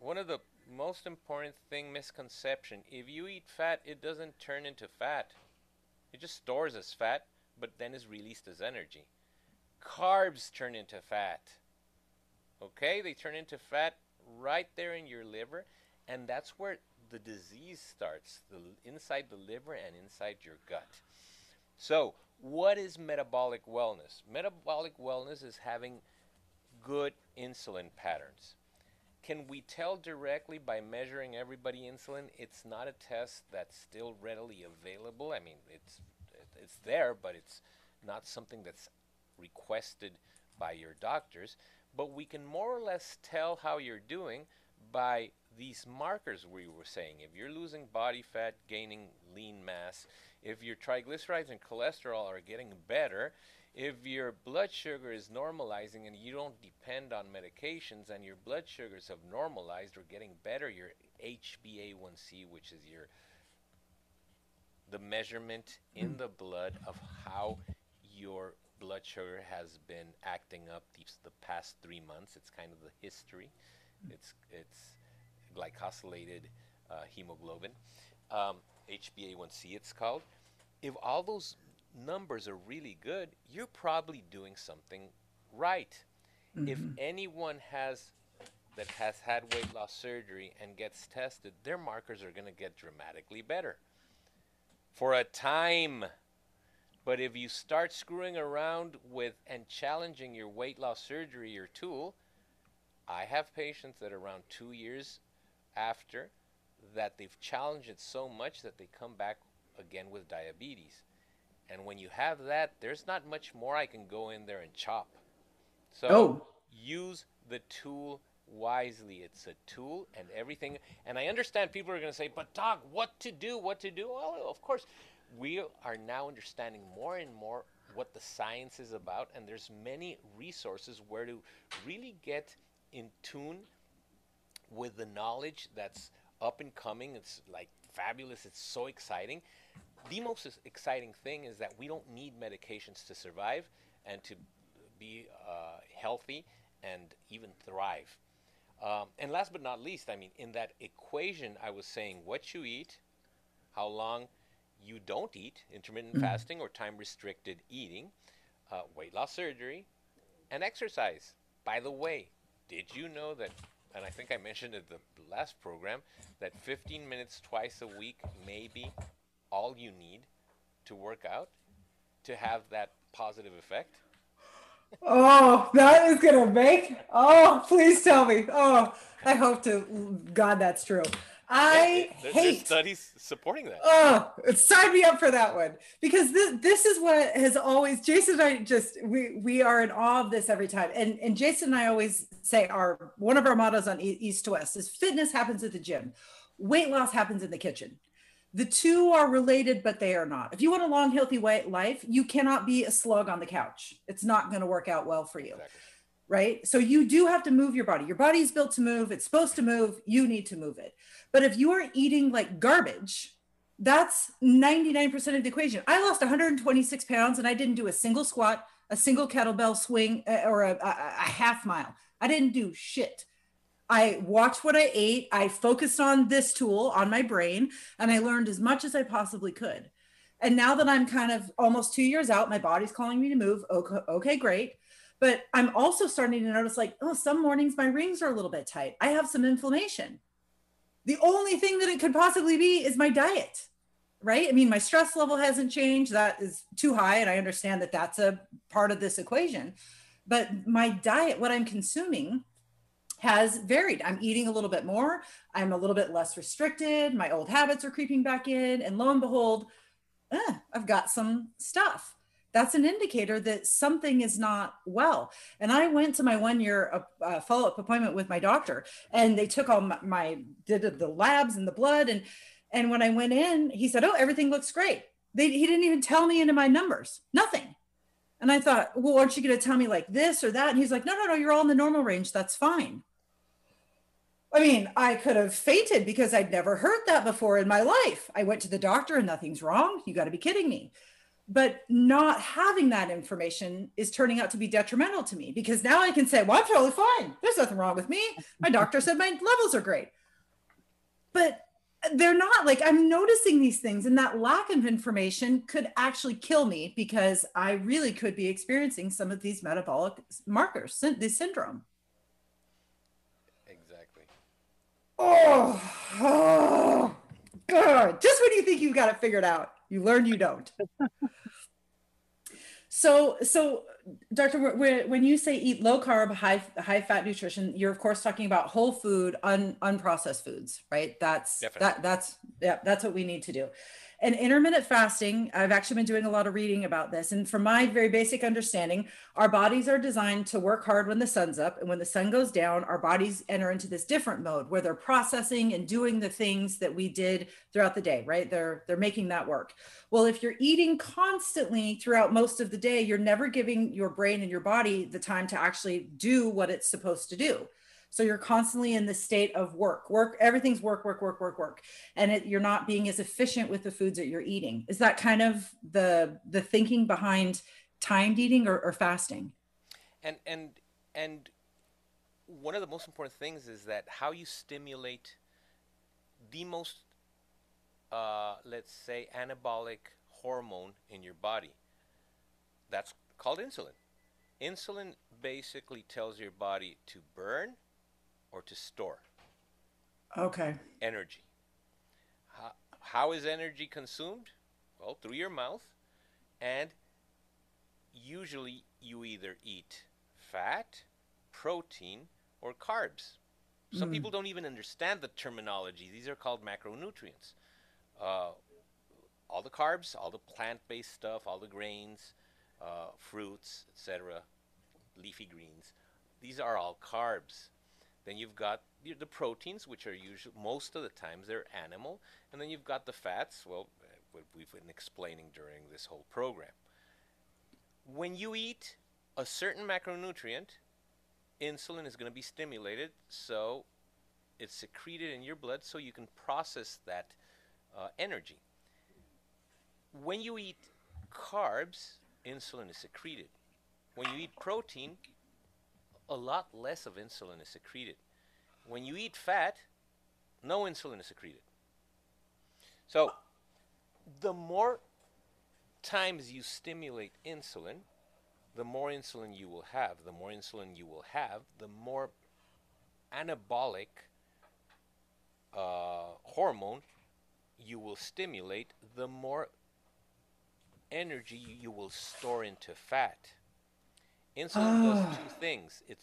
one of the most important thing misconception, if you eat fat, it doesn't turn into fat. It just stores as fat, but then is released as energy carbs turn into fat. Okay? They turn into fat right there in your liver, and that's where the disease starts the, inside the liver and inside your gut. So, what is metabolic wellness? Metabolic wellness is having good insulin patterns. Can we tell directly by measuring everybody insulin? It's not a test that's still readily available. I mean, it's it's there, but it's not something that's requested by your doctors, but we can more or less tell how you're doing by these markers we were saying. If you're losing body fat, gaining lean mass, if your triglycerides and cholesterol are getting better, if your blood sugar is normalizing and you don't depend on medications and your blood sugars have normalized or getting better, your HbA1c, which is your the measurement in hmm. the blood of how your blood sugar has been acting up these, the past three months. It's kind of the history. It's it's glycosylated uh, hemoglobin, um, HbA1c. It's called. If all those numbers are really good, you're probably doing something right. Mm-hmm. If anyone has that has had weight loss surgery and gets tested, their markers are going to get dramatically better. For a time, but if you start screwing around with and challenging your weight loss surgery, your tool, I have patients that around two years after that they've challenged it so much that they come back again with diabetes. And when you have that, there's not much more I can go in there and chop. So oh. use the tool wisely. It's a tool and everything. And I understand people are going to say, but doc, what to do? What to do? Well, of course, we are now understanding more and more what the science is about and there's many resources where to really get in tune with the knowledge that's up and coming. It's like fabulous. It's so exciting. The most exciting thing is that we don't need medications to survive and to be uh, healthy and even thrive. Um, and last but not least i mean in that equation i was saying what you eat how long you don't eat, intermittent mm-hmm. fasting or time restricted eating, uh, weight loss surgery, and exercise. By the way, did you know that, and I think I mentioned it the last program, that 15 minutes twice a week may be all you need to work out to have that positive effect? oh, that is going to make, oh, please tell me. Oh, I hope to God that's true. I yeah, there, hate studies supporting that. Oh, sign me up for that one because this this is what has always Jason and I just we we are in awe of this every time. And and Jason and I always say our one of our mottos on East to West is fitness happens at the gym, weight loss happens in the kitchen. The two are related, but they are not. If you want a long, healthy weight life, you cannot be a slug on the couch. It's not going to work out well for you. Exactly. Right. So you do have to move your body. Your body is built to move. It's supposed to move. You need to move it. But if you are eating like garbage, that's 99% of the equation. I lost 126 pounds and I didn't do a single squat, a single kettlebell swing, uh, or a, a, a half mile. I didn't do shit. I watched what I ate. I focused on this tool on my brain and I learned as much as I possibly could. And now that I'm kind of almost two years out, my body's calling me to move. Okay, okay, great. But I'm also starting to notice like, oh, some mornings my rings are a little bit tight. I have some inflammation. The only thing that it could possibly be is my diet, right? I mean, my stress level hasn't changed. That is too high. And I understand that that's a part of this equation. But my diet, what I'm consuming, has varied. I'm eating a little bit more. I'm a little bit less restricted. My old habits are creeping back in. And lo and behold, eh, I've got some stuff. That's an indicator that something is not well. And I went to my one year uh, follow up appointment with my doctor, and they took all my, my did the labs and the blood. And and when I went in, he said, "Oh, everything looks great." They, he didn't even tell me into my numbers, nothing. And I thought, well, aren't you going to tell me like this or that? And he's like, no, no, no, you're all in the normal range. That's fine. I mean, I could have fainted because I'd never heard that before in my life. I went to the doctor and nothing's wrong. You got to be kidding me. But not having that information is turning out to be detrimental to me because now I can say, well, I'm totally fine. There's nothing wrong with me. My doctor said my levels are great. But they're not like I'm noticing these things, and that lack of information could actually kill me because I really could be experiencing some of these metabolic markers, this syndrome. Oh, oh, God. Just when you think you've got it figured out, you learn you don't. so, so Doctor, when you say eat low carb, high high fat nutrition, you're of course talking about whole food, un, unprocessed foods, right? That's Definitely. that that's yeah, that's what we need to do and intermittent fasting, I've actually been doing a lot of reading about this. And from my very basic understanding, our bodies are designed to work hard when the sun's up. And when the sun goes down, our bodies enter into this different mode where they're processing and doing the things that we did throughout the day, right? They're they're making that work. Well, if you're eating constantly throughout most of the day, you're never giving your brain and your body the time to actually do what it's supposed to do. So you're constantly in the state of work, work, everything's work, work, work, work, work. And it, you're not being as efficient with the foods that you're eating. Is that kind of the, the thinking behind timed eating or, or fasting? And, and, and one of the most important things is that how you stimulate the most, uh, let's say, anabolic hormone in your body. That's called insulin. Insulin basically tells your body to burn or to store. Okay. Energy. How, how is energy consumed? Well, through your mouth. And usually you either eat fat, protein, or carbs. Some mm. people don't even understand the terminology. These are called macronutrients. Uh, all the carbs, all the plant-based stuff, all the grains, uh, fruits, etc., leafy greens. These are all carbs. Then you've got the proteins, which are usually most of the times they're animal, and then you've got the fats. Well, what we've been explaining during this whole program. When you eat a certain macronutrient, insulin is going to be stimulated, so it's secreted in your blood, so you can process that uh, energy. When you eat carbs, insulin is secreted. When you eat protein, a lot less of insulin is secreted. When you eat fat, no insulin is secreted. So, the more times you stimulate insulin, the more insulin you will have. The more insulin you will have, the more anabolic uh, hormone you will stimulate, the more energy you will store into fat. Insulin does two things. It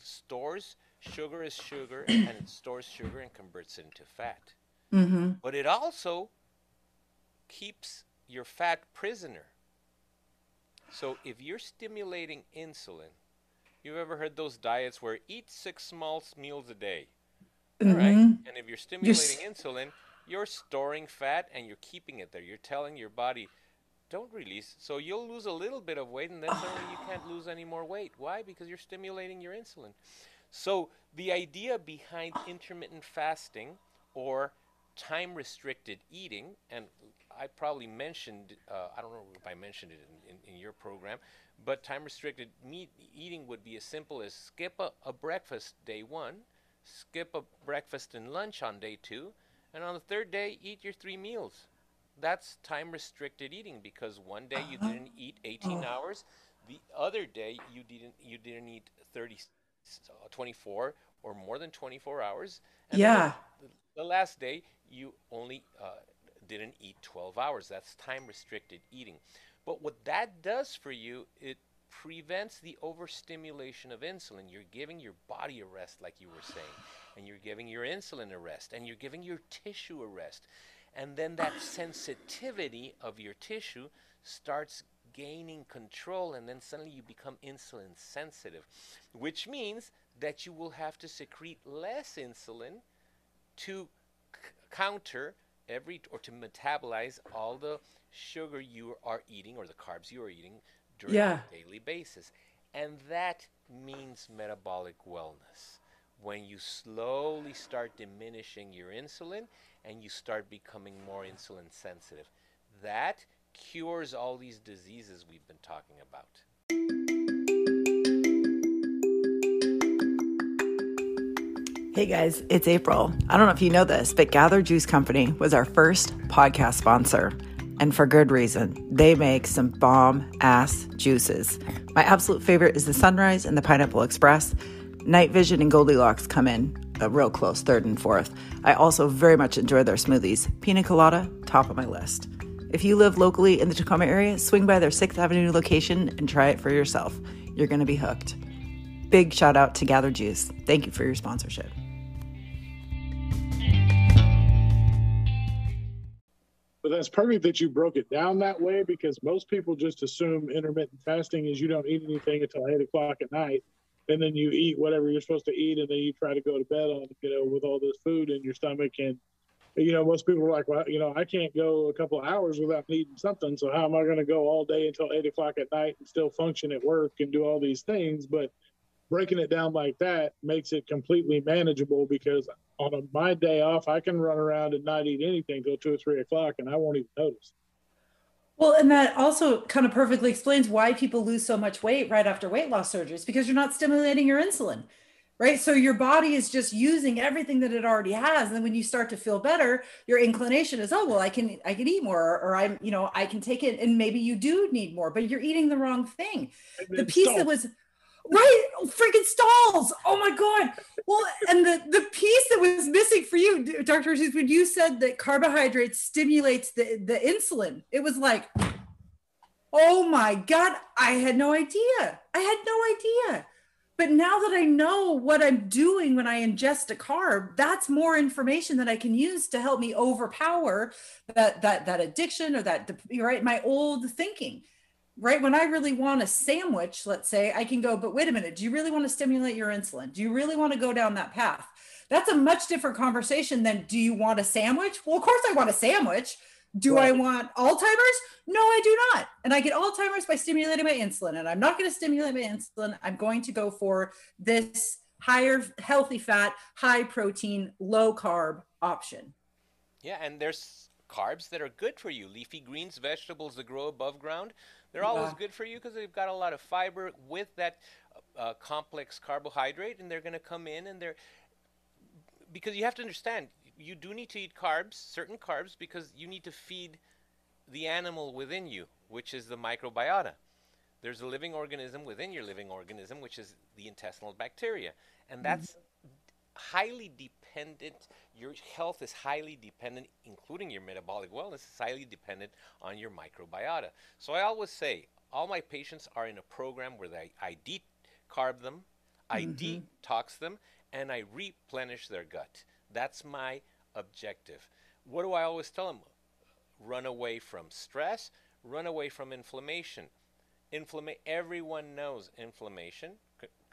stores sugar as sugar, and it stores sugar and converts it into fat. Mm-hmm. But it also keeps your fat prisoner. So if you're stimulating insulin, you've ever heard those diets where eat six small meals a day, mm-hmm. right? And if you're stimulating you're... insulin, you're storing fat and you're keeping it there. You're telling your body, don't release. So you'll lose a little bit of weight and then suddenly you can't lose any more weight. Why? Because you're stimulating your insulin. So the idea behind intermittent fasting or time restricted eating, and I probably mentioned, uh, I don't know if I mentioned it in, in, in your program, but time restricted meat eating would be as simple as skip a, a breakfast day one, skip a breakfast and lunch on day two, and on the third day, eat your three meals. That's time restricted eating because one day you didn't eat 18 hours, the other day you didn't you didn't eat 30 uh, 24 or more than 24 hours. And yeah. The, the, last day you only uh, didn't eat 12 hours. That's time restricted eating. But what that does for you, it prevents the overstimulation of insulin. You're giving your body a rest, like you were saying, and you're giving your insulin a rest, and you're giving your tissue a rest. And then that sensitivity of your tissue starts gaining control, and then suddenly you become insulin sensitive, which means that you will have to secrete less insulin to c- counter every or to metabolize all the sugar you are eating or the carbs you are eating during yeah. a daily basis. And that means metabolic wellness. When you slowly start diminishing your insulin and you start becoming more insulin sensitive, that cures all these diseases we've been talking about. Hey guys, it's April. I don't know if you know this, but Gather Juice Company was our first podcast sponsor and for good reason. They make some bomb ass juices. My absolute favorite is the Sunrise and the Pineapple Express. Night Vision and Goldilocks come in a real close third and fourth. I also very much enjoy their smoothies. Pina Colada, top of my list. If you live locally in the Tacoma area, swing by their 6th Avenue location and try it for yourself. You're going to be hooked. Big shout out to Gather Juice. Thank you for your sponsorship. But that's perfect that you broke it down that way because most people just assume intermittent fasting is you don't eat anything until eight o'clock at night, and then you eat whatever you're supposed to eat, and then you try to go to bed on you know with all this food in your stomach, and you know most people are like, well, you know, I can't go a couple hours without needing something, so how am I going to go all day until eight o'clock at night and still function at work and do all these things? But breaking it down like that makes it completely manageable because on a, my day off, I can run around and not eat anything till two or three o'clock, and I won't even notice. Well, and that also kind of perfectly explains why people lose so much weight right after weight loss surgeries because you're not stimulating your insulin, right? So your body is just using everything that it already has, and when you start to feel better, your inclination is, oh well, I can I can eat more, or I'm you know I can take it, and maybe you do need more, but you're eating the wrong thing. The piece stop. that was right freaking stalls. Oh my god. Well and the the piece that was missing for you dr Ortiz, when you said that carbohydrates stimulates the the insulin it was like oh my god i had no idea. I had no idea. But now that i know what i'm doing when i ingest a carb that's more information that i can use to help me overpower that that that addiction or that right my old thinking right when i really want a sandwich let's say i can go but wait a minute do you really want to stimulate your insulin? Do you really want to go down that path? That's a much different conversation than do you want a sandwich? Well of course i want a sandwich. Do right. i want alzheimer's? No i do not. And i get alzheimer's by stimulating my insulin and i'm not going to stimulate my insulin. I'm going to go for this higher healthy fat high protein low carb option. Yeah and there's carbs that are good for you. Leafy greens vegetables that grow above ground they're always good for you because they've got a lot of fiber with that uh, complex carbohydrate, and they're going to come in and they're because you have to understand you do need to eat carbs, certain carbs, because you need to feed the animal within you, which is the microbiota. There's a living organism within your living organism, which is the intestinal bacteria, and that's mm-hmm. highly dependent your health is highly dependent, including your metabolic wellness, is highly dependent on your microbiota. So I always say, all my patients are in a program where they, I decarb them, I mm-hmm. detox them, and I replenish their gut. That's my objective. What do I always tell them? Run away from stress, run away from inflammation. Inflama- everyone knows inflammation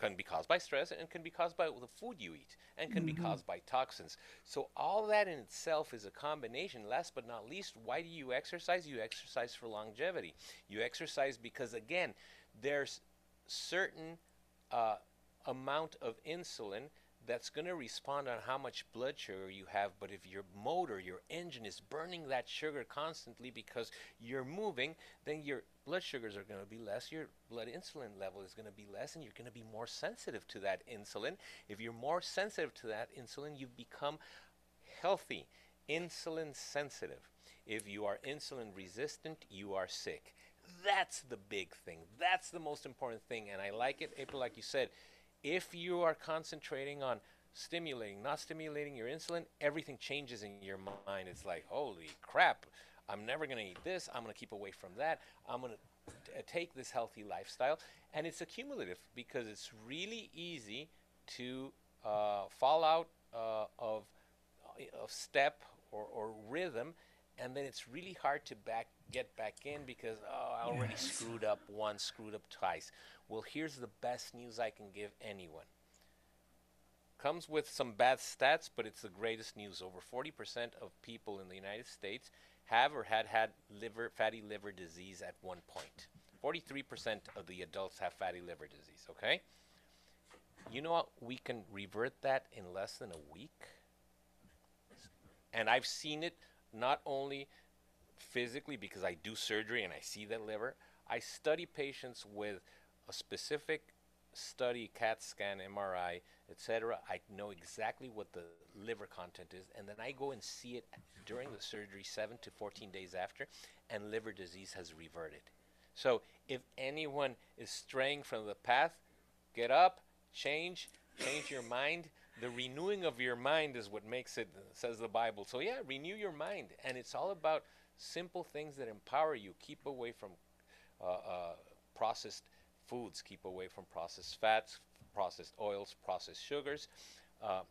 can be caused by stress and can be caused by the food you eat and can Mm-hmm. be caused by toxins. So all that in itself is a combination. Last but not least, why do you exercise? You exercise for longevity. You exercise because again, there's certain uh, amount of insulin that's going to respond on how much blood sugar you have. But if your motor, your engine is burning that sugar constantly because you're moving, then your blood sugars are going to be less, your blood insulin level is going to be less, and you're going to be more sensitive to that insulin. If you're more sensitive to that insulin, you become healthy, insulin sensitive. If you are insulin resistant, you are sick. That's the big thing. That's the most important thing. And I like it, April, like you said, if you are concentrating on stimulating, not stimulating your insulin, everything changes in your mind. It's like, holy crap, I'm never going to eat this. I'm going to keep away from that. I'm going to take this healthy lifestyle. And it's accumulative because it's really easy to uh, fall out uh, of, of step or, or rhythm. And then it's really hard to back get back in because oh, I already Yes. screwed up once, screwed up twice. Well, here's the best news I can give anyone. Comes with some bad stats, but it's the greatest news. Over 40% of people in the United States have or had had liver fatty liver disease at one point. 43% of the adults have fatty liver disease, okay? You know what? We can revert that in less than a week. And I've seen it not only physically because I do surgery and I see that liver. I study patients with a specific study, CAT scan, MRI, etc. I know exactly what the liver content is, and then I go and see it during the surgery, seven to 14 days after, and liver disease has reverted. So if anyone is straying from the path, get up, change, change your mind. The renewing of your mind is what makes it, says the Bible. So yeah, renew your mind, and it's all about simple things that empower you. Keep away from uh, uh, processed foods. Keep away from processed fats, processed oils, processed sugars. Uh,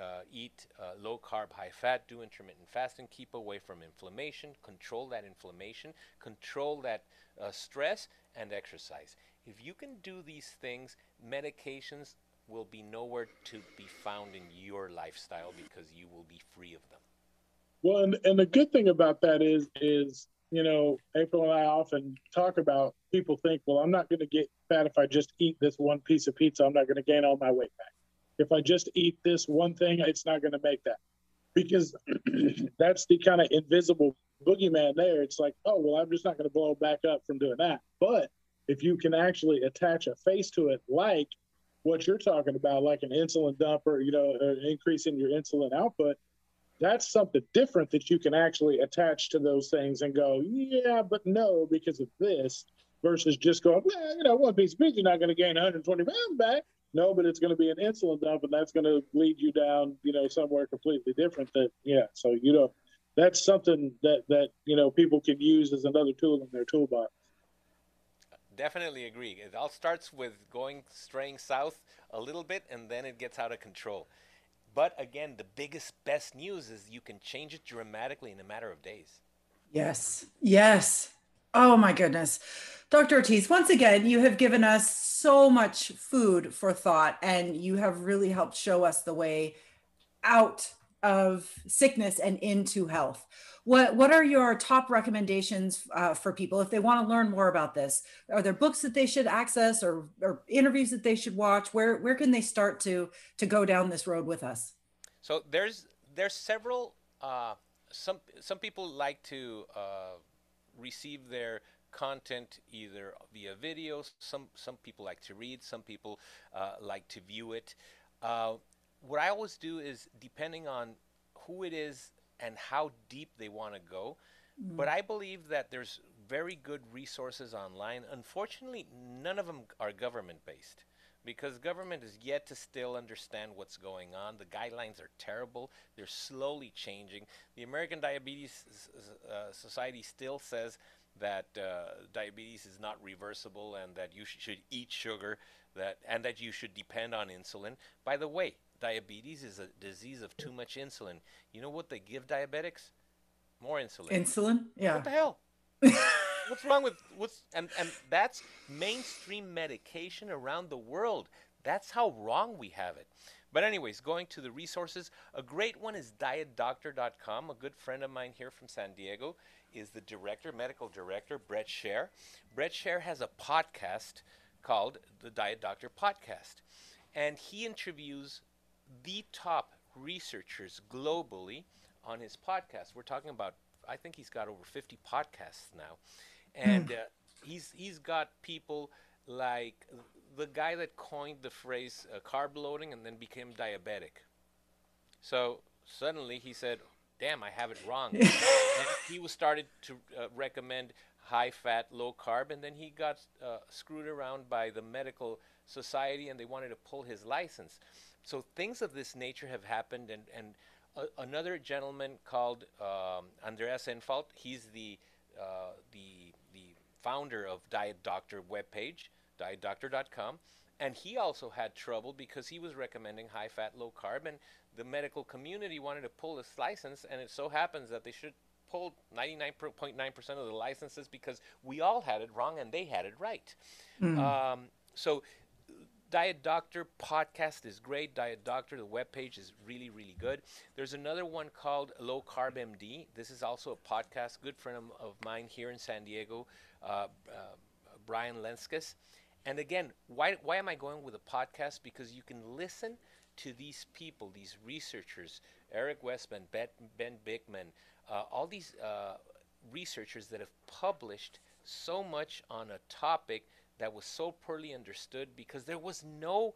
uh, eat uh, low carb, high fat, do intermittent fasting, keep away from inflammation, control that inflammation, control that uh, stress, and exercise. If you can do these things, medications will be nowhere to be found in your lifestyle because you will be free of them. Well, and, and the good thing about that is, is you know, April and I often talk about people think, well, I'm not going to get fat if I just eat this one piece of pizza. I'm not going to gain all my weight back. If I just eat this one thing, it's not going to make that because that's the kind of invisible boogeyman there. It's like, oh, well, I'm just not going to blow back up from doing that. But if you can actually attach a face to it, like what you're talking about, like an insulin dumper, you know, uh, increasing your insulin output, that's something different that you can actually attach to those things and go, yeah, but no, because of this, versus just going, well, you know, one piece of pizza, you're not going to gain 120 pounds back. No, but it's going to be an insulin dump, and that's going to lead you down, you know, somewhere completely different. That, yeah. So you know, that's something that that you know people can use as another tool in their toolbox. Definitely agree. It all starts with going straying south a little bit, and then it gets out of control. But again, the biggest, best news is you can change it dramatically in a matter of days. Yes. Yes. Oh my goodness. Dr. Ortiz, once again, you have given us so much food for thought and you have really helped show us the way out of sickness and into health. What what are your top recommendations uh, for people if they want to learn more about this? Are there books that they should access or, or interviews that they should watch? Where where can they start to to go down this road with us? So there's there's several. Uh, some some people like to uh, receive their content either via videos. Some some people like to read. Some people uh, like to view it. What I always do is depending on who it is and how deep they want to go. But I believe that there's very good resources online. Unfortunately, none of them are government based because government is yet to still understand what's going on. The guidelines are terrible. They're slowly changing. The American Diabetes uh, Society still says that uh, diabetes is not reversible and that you sh- should eat sugar that and that you should depend on insulin. By the way, diabetes is a disease of too much insulin. You know what they give diabetics? More insulin. Insulin? Yeah. What the hell? what's wrong with what's and and that's mainstream medication around the world That's how wrong we have it. But anyways, going to the resources, a great one is dietdoctor.com. A good friend of mine here from San Diego is the director, medical director, Bret Scher. Bret Scher has a podcast called the Diet Doctor Podcast. And he interviews the top researchers globally on his podcast. We're talking about, I think he's got over 50 podcasts now. And mm. uh, he's, he's got people like the guy that coined the phrase uh, carb loading and then became diabetic. So suddenly he said, damn, I have it wrong. and he was started to uh, recommend high fat, low carb, and then he got uh, screwed around by the medical society and they wanted to pull his license. So things of this nature have happened, and, and uh, another gentleman called um, Andreas Eenfeldt. he's the, uh, the, the founder of Diet Doctor webpage, dietdoctor.com, and he also had trouble because he was recommending high fat, low carb, and the medical community wanted to pull this license, and it so happens that they should pull 99.9% of the licenses because we all had it wrong and they had it right. Mm. Um, so Diet Doctor podcast is great. Diet Doctor, the webpage is really, really good. There's another one called Low Carb MD. This is also a podcast. Good friend of, mine here in San Diego, uh, uh, Brian Lenzkes. And again, why, why am I going with a podcast? Because you can listen to these people, these researchers, Eric Westman, Ben, ben Bikman, uh, all these uh, researchers that have published so much on a topic – that was so poorly understood because there was no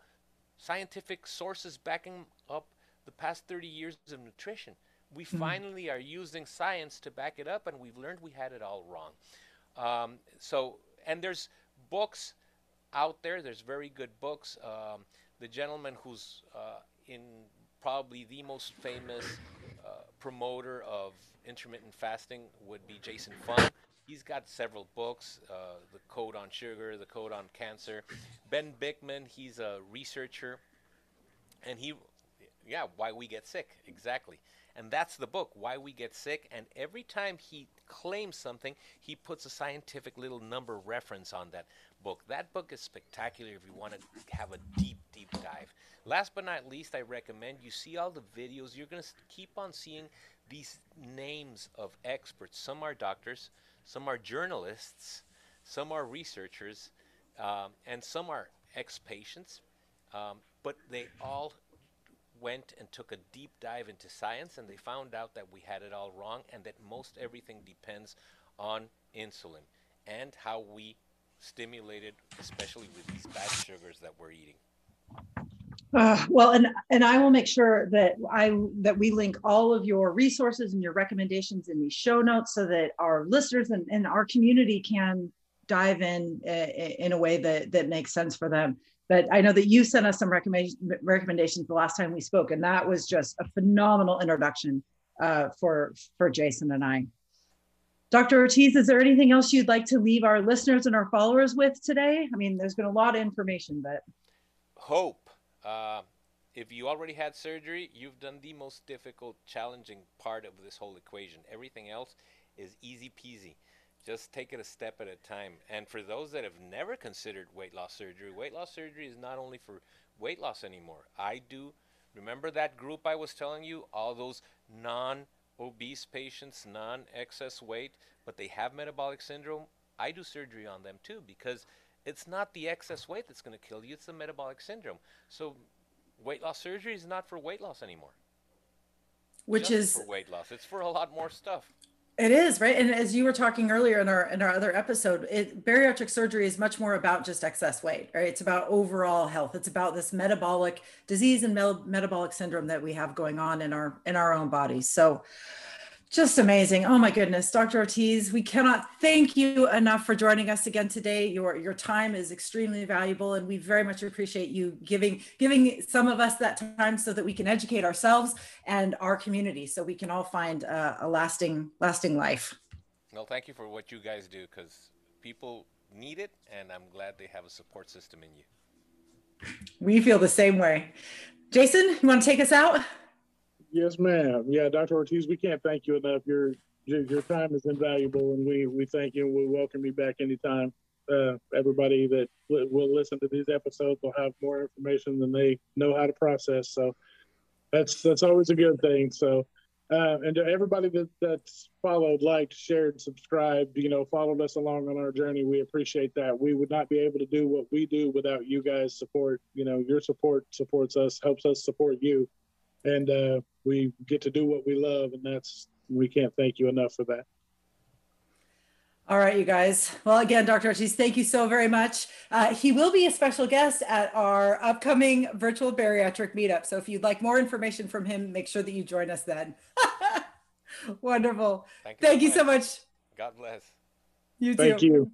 scientific sources backing up the past 30 years of nutrition. We mm-hmm. finally are using science to back it up, and we've learned we had it all wrong. Um, so, and there's books out there. There's very good books. Um, the gentleman who's uh, in probably the most famous uh, promoter of intermittent fasting would be Jason Fung he's got several books uh, the code on sugar the code on cancer. Ben bikman he's a researcher and he yeah why we get sick exactly. And that's the book why we get sick and every time he claims something he puts a scientific little number reference on that book. That book is spectacular if you want to have a deep deep dive. Last but not least i recommend you see all the videos. You're going to keep on seeing these names of experts. Some are doctors some are journalists, some are researchers, um, and some are ex patients. Um, but they all went and took a deep dive into science and they found out that we had it all wrong and that most everything depends on insulin and how we stimulate it, especially with these bad sugars that we're eating. Uh, well, and and I will make sure that I that we link all of your resources and your recommendations in these show notes so that our listeners and, and our community can dive in uh, in a way that that makes sense for them. But I know that you sent us some recommend, recommendations the last time we spoke, and that was just a phenomenal introduction uh, for for Jason and I. Dr. Ortiz, is there anything else you'd like to leave our listeners and our followers with today? I mean, there's been a lot of information, but hope uh, if you already had surgery, you've done the most difficult, challenging part of this whole equation. Everything else is easy peasy. Just take it a step at a time. And for those that have never considered weight loss surgery, weight loss surgery is not only for weight loss anymore. I do remember that group I was telling you, all those non obese patients, non excess weight, but they have metabolic syndrome. I do surgery on them too because it's not the excess weight that's going to kill you, it's the metabolic syndrome. So weight loss surgery is not for weight loss anymore. Which Just is for weight loss. It's for a lot more stuff. It is, right? And as you were talking earlier in our in our other episode, it, bariatric surgery is much more about just excess weight, right? It's about overall health. It's about this metabolic disease and metabolic syndrome that we have going on in our in our own bodies. So just amazing. Oh my goodness, Dr. Ortiz, we cannot thank you enough for joining us again today. Your your time is extremely valuable and we very much appreciate you giving giving some of us that time so that we can educate ourselves and our community so we can all find a, a lasting lasting life. Well, thank you for what you guys do cuz people need it and I'm glad they have a support system in you. We feel the same way. Jason, you want to take us out? Yes, ma'am. Yeah, Dr. Ortiz, we can't thank you enough. Your your time is invaluable, and we we thank you and we welcome you back anytime. uh, everybody that w- will listen to these episodes will have more information than they know how to process. So that's that's always a good thing. So uh, and to everybody that that's followed, liked, shared, subscribed, you know, followed us along on our journey, we appreciate that. We would not be able to do what we do without you guys' support. You know, your support supports us, helps us support you, and uh, we get to do what we love, and that's we can't thank you enough for that. All right, you guys. Well, again, Dr. Ortiz, thank you so very much. Uh, he will be a special guest at our upcoming virtual bariatric meetup. So if you'd like more information from him, make sure that you join us then. Wonderful. Thank you, Thank so you so much. much. God bless. You too. Thank you.